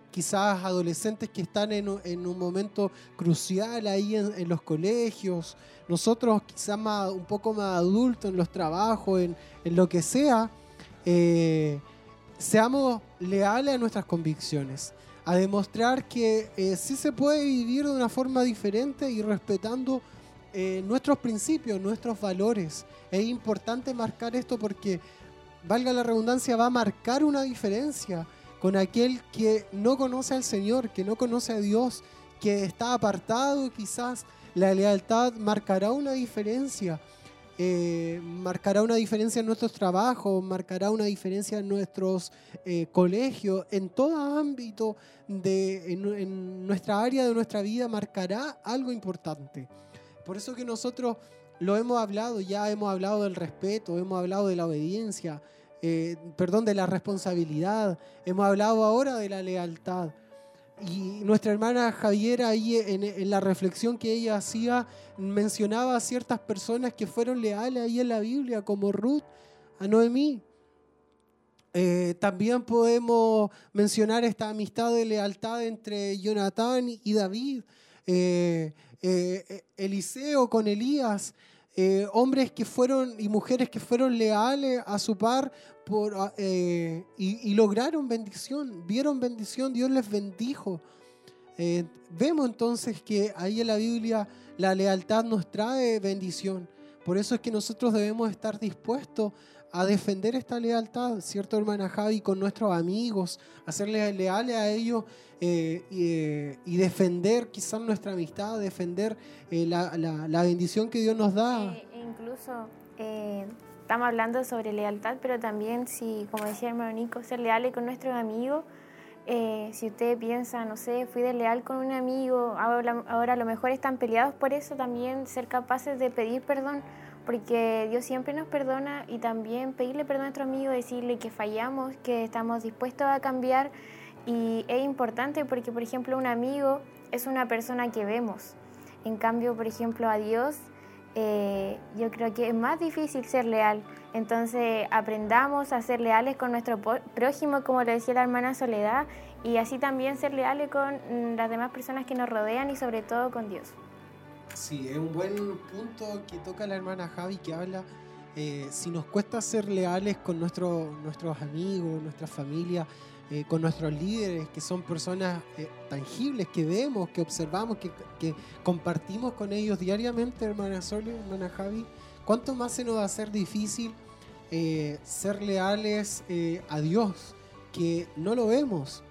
S1: quizás adolescentes que están en, un momento crucial ahí en, los colegios, nosotros quizás más, un poco más adultos en los trabajos, en, en lo que sea, seamos leales a nuestras convicciones a demostrar que eh, sí se puede vivir de una forma diferente y respetando eh, nuestros principios, nuestros valores. Es importante marcar esto porque, valga la redundancia, va a marcar una diferencia con aquel que no conoce al Señor, que no conoce a Dios, que está apartado quizás. La lealtad marcará una diferencia eh, marcará una diferencia en nuestros trabajos, marcará una diferencia en nuestros eh, colegios, en todo ámbito de en, nuestra área de nuestra vida marcará algo importante. Por eso que nosotros lo hemos hablado, ya hemos hablado del respeto, hemos hablado de la obediencia, eh, perdón, de la responsabilidad, hemos hablado ahora de la lealtad. Y nuestra hermana Javiera ahí en, la reflexión que ella hacía mencionaba a ciertas personas que fueron leales ahí en la Biblia, como Ruth, a Noemí. Eh, también podemos mencionar esta amistad de lealtad entre Jonatán y David, eh, eh, Eliseo con Elías, hombres que fueron y mujeres que fueron leales a su par ah, eh, y, lograron bendición, vieron bendición, Dios les bendijo. Eh, vemos entonces que ahí en la Biblia la lealtad nos trae bendición. Por eso es que nosotros debemos estar dispuestos a defender esta lealtad, ¿cierto, hermana Javi? Con nuestros amigos, hacerles leales a ellos eh, y, defender quizás nuestra amistad, defender la, la, bendición que Dios nos da.
S2: E incluso estamos hablando sobre lealtad, pero también, si, como decía hermano Nico, ser leales con nuestros amigos. Eh, si usted piensa, no sé, fui desleal con un amigo, ahora, ahora a lo mejor están peleados por eso, también ser capaces de pedir perdón, porque Dios siempre nos perdona y también pedirle perdón a nuestro amigo, decirle que fallamos, que estamos dispuestos a cambiar. Y es importante porque, por ejemplo, un amigo es una persona que vemos. En cambio, por ejemplo, a Dios eh, yo creo que es más difícil ser leal. Entonces aprendamos a ser leales con nuestro prójimo, como lo decía la hermana Soledad, y así también ser leales con mm, las demás personas que nos rodean y sobre todo con Dios.
S1: Sí, es un buen punto que toca la hermana Javi que habla, eh, si nos cuesta ser leales con nuestro, nuestros amigos, nuestra familia, eh, con nuestros líderes, que son personas eh, tangibles, que vemos, que observamos, que, que, compartimos con ellos diariamente, hermana Sole, hermana Javi, ¿cuánto más se nos va a hacer difícil ser leales a Dios, que no lo vemos,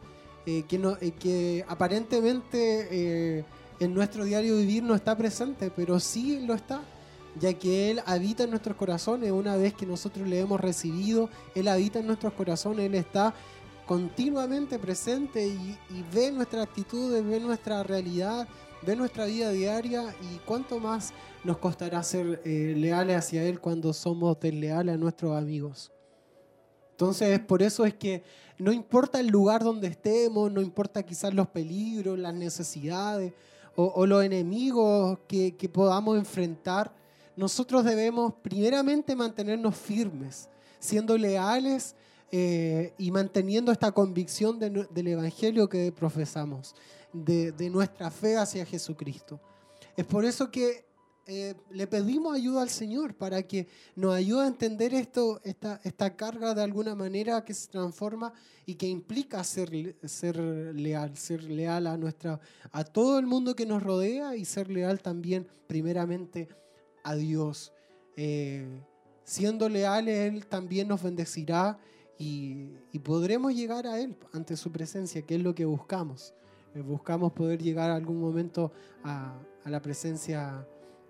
S1: que, no, que aparentemente en nuestro diario vivir no está presente, pero sí lo está? ya que Él habita en nuestros corazones. Una vez que nosotros le hemos recibido, Él habita en nuestros corazones, Él está continuamente presente y, ve nuestra actitud, ve nuestra realidad, ve nuestra vida diaria y cuánto más nos costará ser eh, leales hacia Él cuando somos desleales a nuestros amigos. Entonces, por eso es que no importa el lugar donde estemos, no importa quizás los peligros, las necesidades o, los enemigos que, podamos enfrentar, nosotros debemos primeramente mantenernos firmes, siendo leales eh, y manteniendo esta convicción del Evangelio que profesamos, de, nuestra fe hacia Jesucristo. Es por eso que eh, le pedimos ayuda al Señor para que nos ayude a entender esto, esta, carga de alguna manera que se transforma y que implica ser, ser leal, ser leal a, nuestra, a todo el mundo que nos rodea y ser leal también primeramente a Dios. Eh, siendo leales, Él también nos bendecirá y, podremos llegar a Él ante su presencia, que es lo que buscamos. Eh, buscamos poder llegar algún momento a, la presencia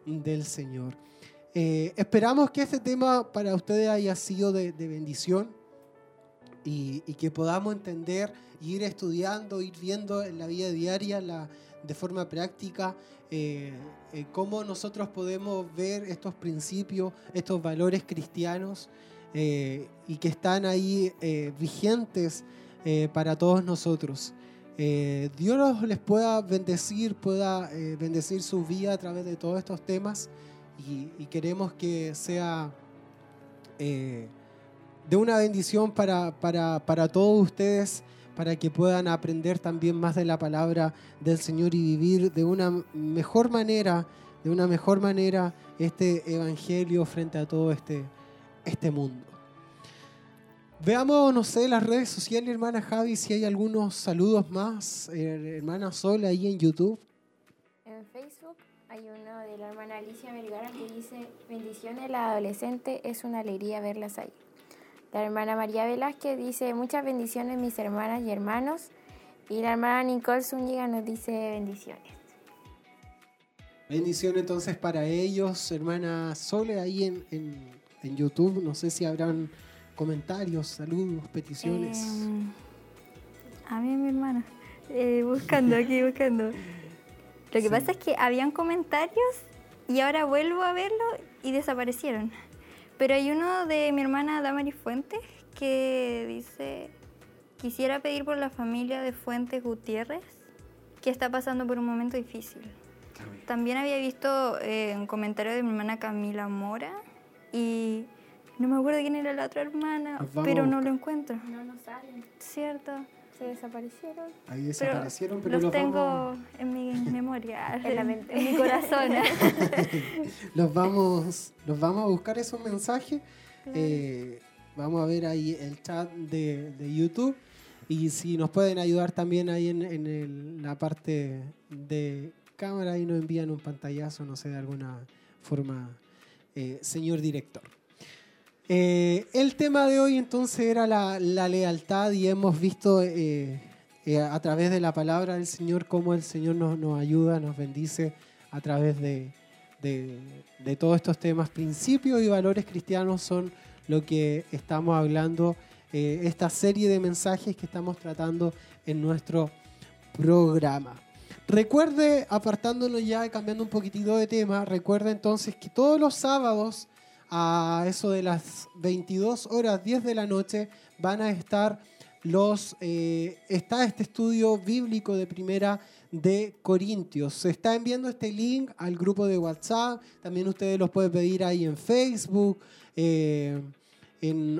S1: del Señor. Eh, esperamos que este tema para ustedes haya sido de, bendición y, que podamos entender ir estudiando, ir viendo en la vida diaria, de forma práctica, eh, cómo nosotros podemos ver estos principios, estos valores cristianos eh, y que están ahí eh, vigentes eh, para todos nosotros. Dios les pueda bendecir, pueda bendecir su vida a través de todos estos temas y, queremos que sea de una bendición para, para, para todos ustedes para que puedan aprender también más de la palabra del Señor y vivir de una mejor manera, de una mejor manera este evangelio frente a todo este, este mundo. Veamos, no sé, las redes sociales, hermana Javi, si hay algunos saludos más. Eh, hermana Sol, ahí en YouTube.
S2: En Facebook hay uno de la hermana Alicia Vergara que dice, bendiciones, la adolescente, es una alegría verlas ahí. La hermana María Velázquez dice, muchas bendiciones mis hermanas y hermanos. Y la hermana Nicole Zúñiga nos dice bendiciones.
S1: Bendiciones entonces para ellos, hermana Sole, ahí en, en YouTube. No sé si habrán comentarios, saludos, peticiones. Em,
S3: a mí, mi hermana, eh, buscando aquí, buscando. Lo que pasa es que habían comentarios y ahora vuelvo a verlo y desaparecieron. Pero hay uno de mi hermana Damari Fuentes que dice, quisiera pedir por la familia de Fuentes Gutiérrez que está pasando por un momento difícil. También había visto eh, un comentario de mi hermana Camila Mora y no me acuerdo quién era la otra hermana, pero no lo encuentro.
S2: No nos salen.
S3: Cierto.
S2: Se desaparecieron.
S1: Ahí desaparecieron, pero,
S3: los, tengo en mi memoria, en, la mente. en mi corazón.
S1: los, vamos, los vamos a buscar esos mensajes. Eh, vamos a ver ahí el chat de, de, YouTube. Y si nos pueden ayudar también ahí en, en la parte de cámara y nos envían un pantallazo, no sé, de alguna forma, eh, señor director. Eh, el tema de hoy entonces era la, lealtad y hemos visto eh, eh, a través de la palabra del Señor cómo el Señor nos, ayuda, nos bendice a través de, de, todos estos temas. Principios y valores cristianos son lo que estamos hablando, esta serie de mensajes que estamos tratando en nuestro programa. Recuerde, apartándonos ya y cambiando un poquitito de tema, recuerde entonces que todos los sábados a eso de las 22 horas 10 de la noche van a estar los eh, está este estudio bíblico de primera de Corintios. Se está enviando este link al grupo de WhatsApp. También ustedes los pueden pedir ahí en Facebook. Eh,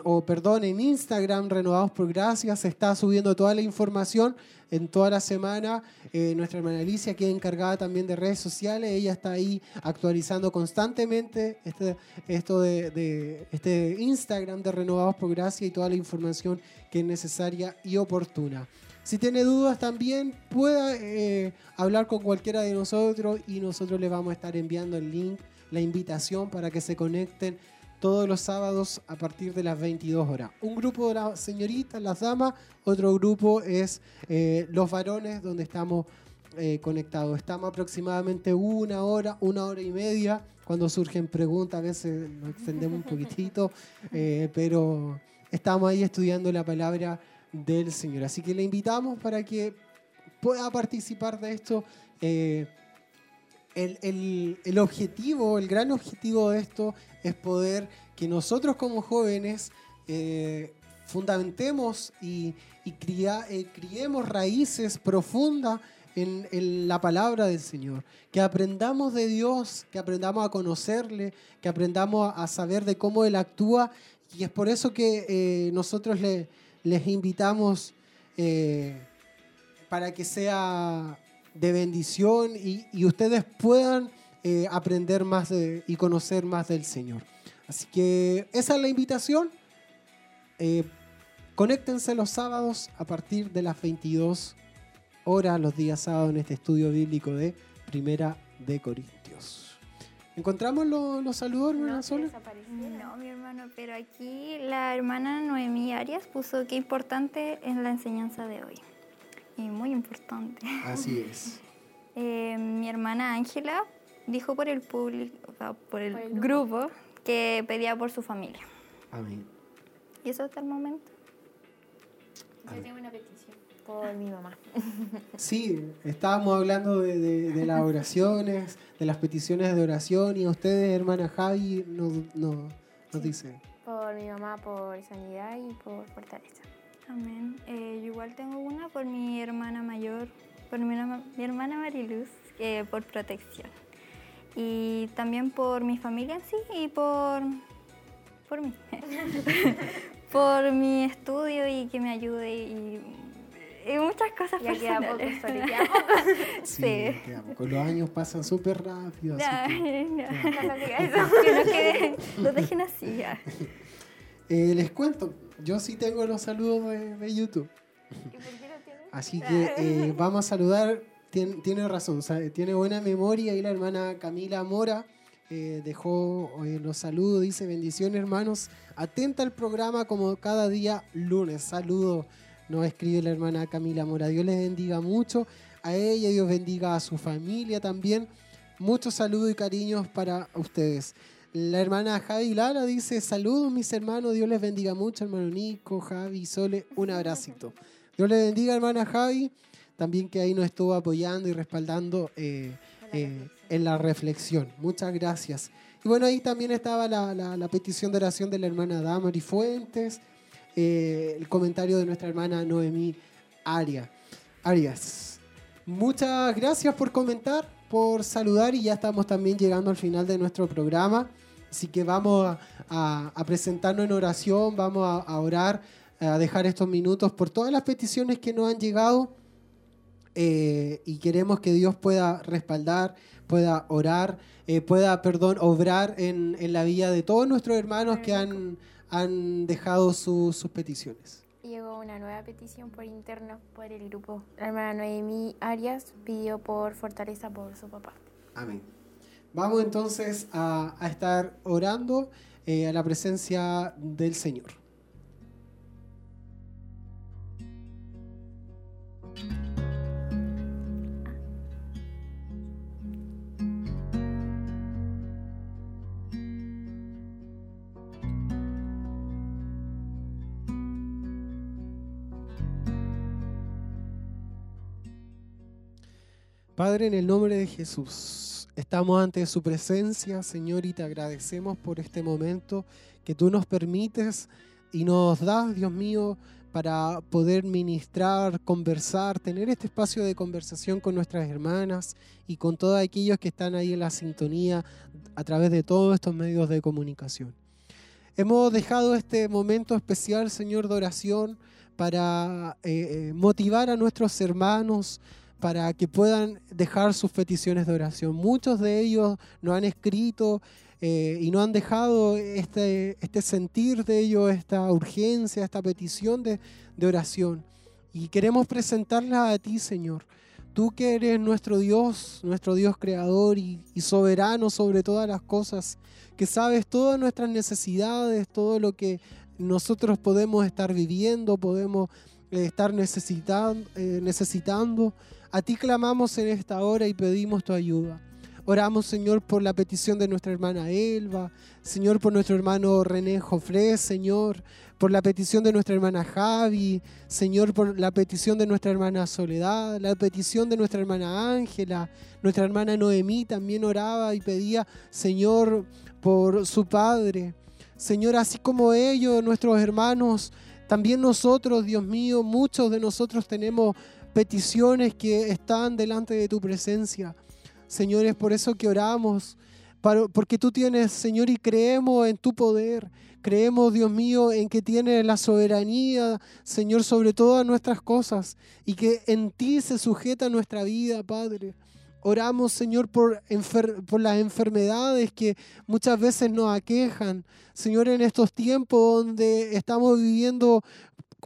S1: o perdón, en Instagram, Renovados por Gracia, se está subiendo toda la información en toda la semana. Eh, nuestra hermana Alicia, que es encargada también de redes sociales, ella está ahí actualizando constantemente este, esto de, este Instagram de Renovados por Gracia y toda la información que es necesaria y oportuna. Si tiene dudas también pueda eh, hablar con cualquiera de nosotros y nosotros le vamos a estar enviando el link, la invitación para que se conecten todos los sábados a partir de las 22 horas. Un grupo de las señoritas, las damas, otro grupo es eh, los varones, donde estamos eh, conectados. Estamos aproximadamente una hora, una hora y media. Cuando surgen preguntas, a veces nos extendemos un poquitito, eh, pero estamos ahí estudiando la palabra del Señor. Así que le invitamos para que pueda participar de esto. El, el, el, objetivo, el gran objetivo de esto es poder que nosotros como jóvenes eh, fundamentemos y, eh, criemos raíces profundas en, la palabra del Señor, que aprendamos de Dios, que aprendamos a conocerle, que aprendamos a saber de cómo Él actúa. Y es por eso que eh, nosotros les invitamos para que sea de bendición y ustedes puedan eh, aprender más y conocer más del Señor. Así que esa es la invitación. Eh, conéctense los sábados a partir de las 22 horas, los días sábados, en este estudio bíblico de Primera de Corintios. ¿Encontramos los, los saludos, hermana
S2: No, desaparecieron.
S3: No, mi hermano, pero aquí la hermana Noemí Arias puso que importante es la enseñanza de hoy. Y muy importante.
S1: Así es.
S3: Eh, mi hermana Ángela dijo por el público, o sea, por el,
S2: Por el
S3: grupo, que pedía por su familia.
S1: Amén.
S3: Y eso hasta el momento.
S2: Yo tengo una petición por mi mamá.
S1: Sí, estábamos hablando de, de- de las oraciones, de las peticiones de oración y a ustedes, hermana Javi, nos, nos, nos dice.
S2: Por mi mamá, por sanidad y por fortaleza.
S3: Amén. Eh, yo igual tengo una por mi hermana mayor, por mi, mi hermana Mariluz, eh, por protección. Y también por mi familia en sí y por, por mí. por mi estudio y que me ayude y, y muchas cosas
S2: Ya queda poco. Sole, queda poco.
S1: Sí,
S3: Sí.
S1: los años pasan súper rápido. así
S3: Ya,
S1: que,
S3: ya.
S2: No diga eso.
S3: Que no quede- lo dejen así ya.
S1: Eh, les cuento, yo sí tengo los saludos de, de YouTube.
S2: ¿Y por qué no tienes?
S1: Así que eh, vamos a saludar, Tien- tiene razón, sabe, tiene buena memoria y la hermana Camila Mora eh, dejó los saludos, dice bendiciones hermanos, atenta al programa como cada día lunes, saludos, nos escribe la hermana Camila Mora, Dios les bendiga mucho, a ella Dios bendiga a su familia también, muchos saludos y cariños para ustedes. La hermana Javi Lara dice, saludos mis hermanos, Dios les bendiga mucho, hermano Nico, Javi, Sole, un abracito. Dios le bendiga, hermana Javi, también que ahí nos estuvo apoyando y respaldando eh, eh, en la reflexión. Muchas gracias. Y bueno, ahí también estaba la, la- la petición de oración de la hermana Damari Fuentes, eh, el comentario de nuestra hermana Noemí Aria, Arias. Muchas gracias por comentar, por saludar y ya estamos también llegando al final de nuestro programa. Así que vamos a, a- a presentarnos en oración, vamos a, a orar, a dejar estos minutos por todas las peticiones que nos han llegado eh, y queremos que Dios pueda respaldar, pueda orar, eh, pueda, perdón, obrar en, en la vida de todos nuestros hermanos que han, han dejado su- sus peticiones.
S2: Llegó una nueva petición por interno por el grupo. La hermana Noemí Arias pidió por fortaleza por su papá.
S1: Amén. Vamos entonces a, estar orando eh, a la presencia del Señor. Padre, en el nombre de Jesús, estamos ante su presencia, Señor, y te agradecemos por este momento que tú nos permites y nos das, Dios mío, para poder ministrar, conversar, tener este espacio de conversación con nuestras hermanas y con todos aquellos que están ahí en la sintonía a través de todos estos medios de comunicación. Hemos dejado este momento especial, Señor, de oración para eh, eh, motivar a nuestros hermanos, para que puedan dejar sus peticiones de oración. Muchos de ellos nos han escrito eh, y no han dejado este, este sentir de ellos, esta urgencia, esta petición de, oración. Y queremos presentarla a ti, Señor. Tú que eres nuestro Dios, nuestro Dios creador y, soberano sobre todas las cosas, que sabes todas nuestras necesidades, todo lo que nosotros podemos estar viviendo, podemos eh, estar eh, necesitando. A ti clamamos en esta hora y pedimos tu ayuda. Oramos, Señor, por la petición de nuestra hermana Elba, Señor, por nuestro hermano René Jofré, Señor, por la petición de nuestra hermana Javi, Señor, por la petición de nuestra hermana Soledad, la petición de nuestra hermana Ángela, nuestra hermana Noemí también oraba y pedía, Señor, por su padre. Señor, así como ellos, nuestros hermanos, también nosotros, Dios mío, muchos de nosotros tenemos peticiones que están delante de tu presencia. Señor, es por eso que oramos, porque tú tienes, Señor, y creemos en tu poder. Creemos, Dios mío, en que tienes la soberanía, Señor, sobre todas nuestras cosas y que en ti se sujeta nuestra vida, Padre. Oramos, Señor, por, por las enfermedades que muchas veces nos aquejan. Señor, en estos tiempos donde estamos viviendo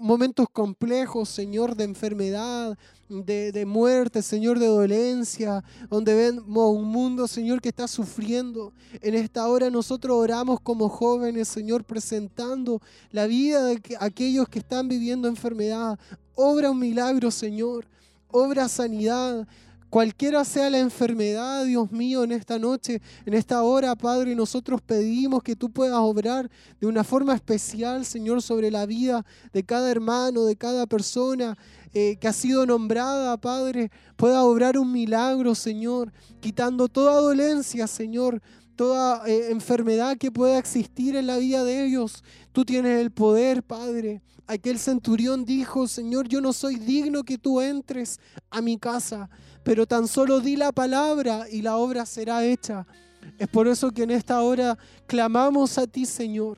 S1: momentos complejos, Señor, de enfermedad, de, de, muerte, Señor, de dolencia, donde vemos un mundo, Señor, que está sufriendo. En esta hora nosotros oramos como jóvenes, Señor, presentando la vida de aquellos que están viviendo enfermedad. Obra un milagro, Señor. Obra sanidad. Cualquiera sea la enfermedad, Dios mío, en esta noche, en esta hora, Padre, nosotros pedimos que tú puedas obrar de una forma especial, Señor, sobre la vida de cada hermano, de cada persona eh, que ha sido nombrada, Padre, pueda obrar un milagro, Señor, quitando toda dolencia, Señor, toda eh, enfermedad que pueda existir en la vida de ellos. Tú tienes el poder, Padre. Aquel centurión dijo, Señor, yo no soy digno que tú entres a mi casa pero tan solo di la palabra y la obra será hecha. Es por eso que en esta hora clamamos a ti, Señor.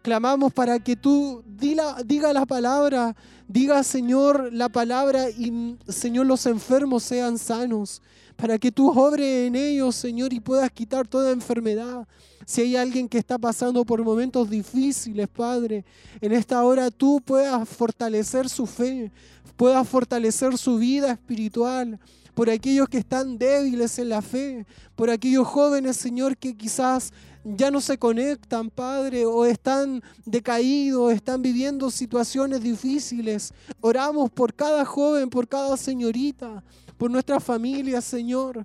S1: Clamamos para que tú diga la palabra, diga, Señor, la palabra y, Señor, los enfermos sean sanos. Para que tú obres en ellos, Señor, y puedas quitar toda enfermedad. Si hay alguien que está pasando por momentos difíciles, Padre, en esta hora tú puedas fortalecer su fe, puedas fortalecer su vida espiritual por aquellos que están débiles en la fe, por aquellos jóvenes, Señor, que quizás ya no se conectan, Padre, o están decaídos, están viviendo situaciones difíciles. Oramos por cada joven, por cada señorita, por nuestra familia, Señor.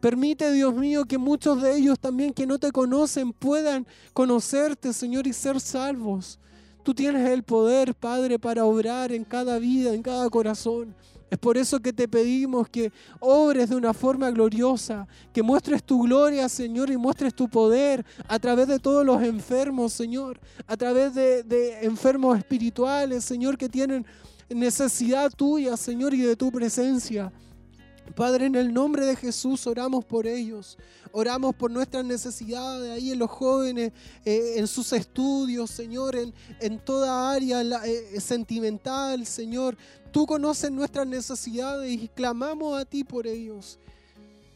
S1: Permite, Dios mío, que muchos de ellos también que no te conocen puedan conocerte, Señor, y ser salvos. Tú tienes el poder, Padre, para obrar en cada vida, en cada corazón. Es por eso que te pedimos que obres de una forma gloriosa, que muestres tu gloria, Señor, y muestres tu poder a través de todos los enfermos, Señor, a través de, de enfermos espirituales, Señor, que tienen necesidad tuya, Señor, y de tu presencia. Padre, en el nombre de Jesús oramos por ellos. Oramos por nuestras necesidades ahí en los jóvenes, eh, en sus estudios, Señor, en, en toda área eh, sentimental, Señor. Tú conoces nuestras necesidades y clamamos a ti por ellos.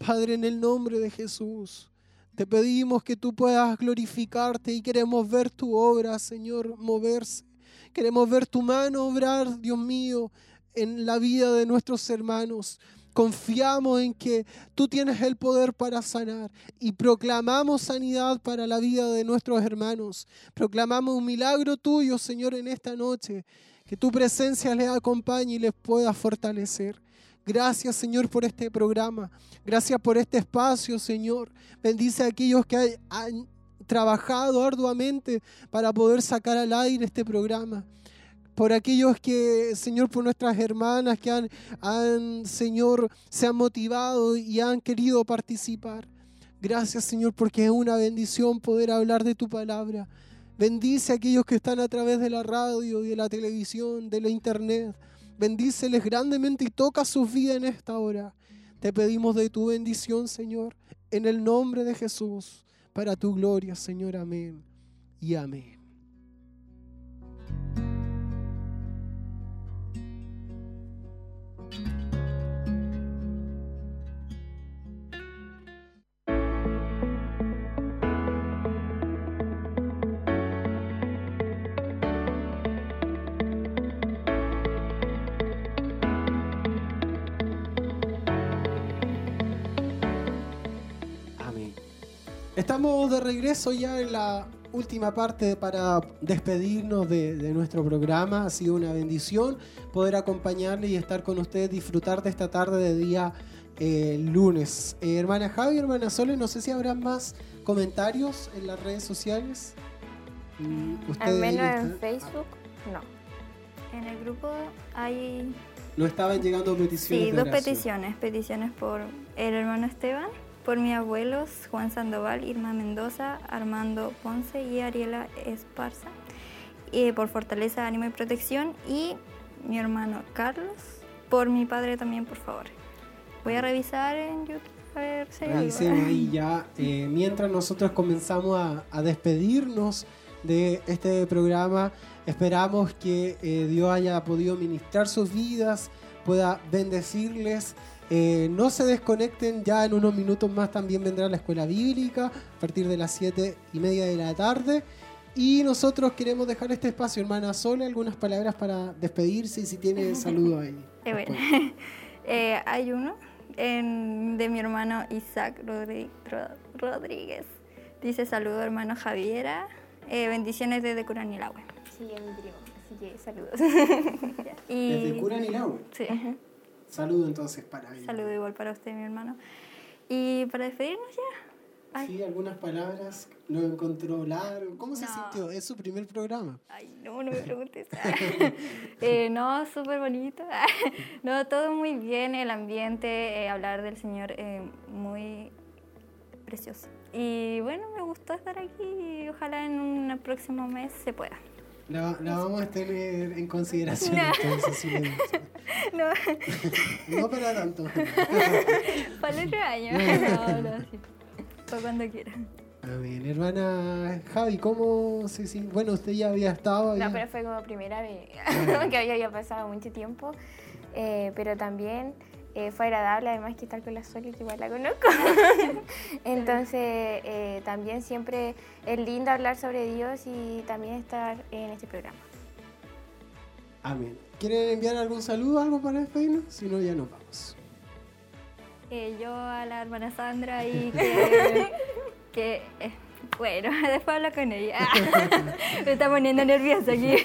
S1: Padre, en el nombre de Jesús, te pedimos que tú puedas glorificarte y queremos ver tu obra, Señor, moverse. Queremos ver tu mano obrar, Dios mío, en la vida de nuestros hermanos. Confiamos en que tú tienes el poder para sanar y proclamamos sanidad para la vida de nuestros hermanos. Proclamamos un milagro tuyo, Señor, en esta noche. Que tu presencia les acompañe y les pueda fortalecer. Gracias, Señor, por este programa. Gracias por este espacio, Señor. Bendice a aquellos que han trabajado arduamente para poder sacar al aire este programa por aquellos que, Señor, por nuestras hermanas que han, han, Señor, se han motivado y han querido participar. Gracias, Señor, porque es una bendición poder hablar de tu palabra. Bendice a aquellos que están a través de la radio y de la televisión, de la internet. Bendíceles grandemente y toca sus vidas en esta hora. Te pedimos de tu bendición, Señor, en el nombre de Jesús, para tu gloria, Señor. Amén y amén. Estamos de regreso ya en la última parte para despedirnos de, nuestro programa. Ha sido una bendición poder acompañarle y estar con ustedes, disfrutar de esta tarde de día eh, lunes. Eh, hermana Javi, hermana Sole, no sé si habrá más comentarios en las redes sociales.
S2: Mm, Al menos en Facebook, no.
S3: En el grupo hay...
S1: No estaban llegando peticiones.
S3: Sí, dos peticiones. Peticiones por el hermano Esteban por mis abuelos Juan Sandoval, Irma Mendoza, Armando Ponce y Ariela Esparza, y por fortaleza, ánimo y protección, y mi hermano Carlos, por mi padre también, por favor. Voy a revisar en YouTube. A ver si
S1: ahí ya, eh, mientras nosotros comenzamos a, despedirnos de este programa, esperamos que eh, Dios haya podido ministrar sus vidas, pueda bendecirles eh, no se desconecten, ya en unos minutos más también vendrá la escuela bíblica a partir de las 7 y media de la tarde. Y nosotros queremos dejar este espacio, hermana Sole, algunas palabras para despedirse y si tiene saludo ahí.
S3: Eh, bueno, eh, hay uno en- de mi hermano Isaac Rodríguez. Dice saludo hermano Javiera. Eh, bendiciones desde Curanilahue.
S2: Sí, mi primo, así que saludos.
S3: Y
S1: Desde Curanilahue.
S3: Sí,
S1: Saludo entonces para ella.
S3: saludo igual para usted, mi hermano. Y para despedirnos ya. Ay.
S1: Sí, algunas palabras. Lo encontró largo. ¿Cómo se
S3: No.
S1: sintió? Es su primer programa.
S3: Ay, no, no me preguntes. Eh, no, súper bonito. no, todo muy bien, el ambiente, eh, hablar del Señor, eh, muy precioso. Y bueno, me gustó estar aquí y ojalá en un próximo mes se pueda.
S1: La, la vamos a tener en consideración entonces. si.
S3: No,
S1: No para tanto.
S3: para el otro año. No, no, sí. Para cuando quiera.
S1: Amén. Hermana Javi, ¿cómo se siente? Bueno, usted ya había estado.
S2: No, pero fue como primera vez, que había, había pasado mucho tiempo, eh, pero también eh, fue agradable, además que estar con la Soli, que igual la conozco. Entonces, eh, también siempre es lindo hablar sobre Dios y también estar en este programa.
S1: Amén. ¿Quieren enviar algún saludo, algo para despedirnos? Si no, ya nos vamos.
S3: Eh, yo a la hermana Sandra y que, que eh, bueno, después hablo con ella. Me está poniendo nerviosa aquí.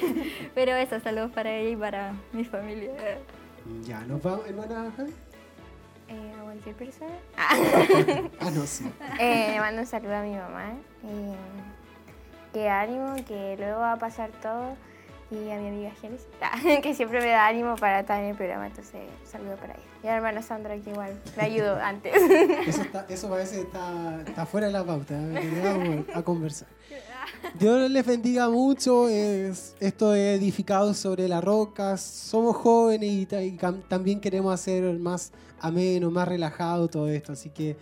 S3: Pero eso, saludos para ella y para mi familia.
S1: Ya nos vamos, hermana.
S2: Eh, ¿A cualquier persona?
S1: Ah, no, sí.
S2: Eh, le mando un saludo a mi mamá. eh, que ánimo, que luego va a pasar todo. Y a mi amiga Génesis, que siempre me da ánimo para estar en el programa. Entonces, un saludo para ella. Y a la hermana Sandra, que igual me ayudó antes.
S1: Eso, está, eso parece que está, está fuera de la pauta. ¿eh? Vamos a conversar. Dios les bendiga mucho. Es, esto es edificado sobre la roca. Somos jóvenes y, y también queremos hacer más ameno, más relajado todo esto. Así que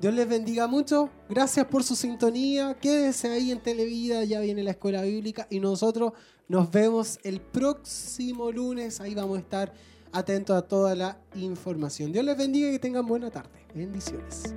S1: Dios les bendiga mucho. Gracias por su sintonía. Quédese ahí en Televida. Ya viene la escuela bíblica. Y nosotros nos vemos el próximo lunes. Ahí vamos a estar atentos a toda la información. Dios les bendiga y que tengan buena tarde. Bendiciones.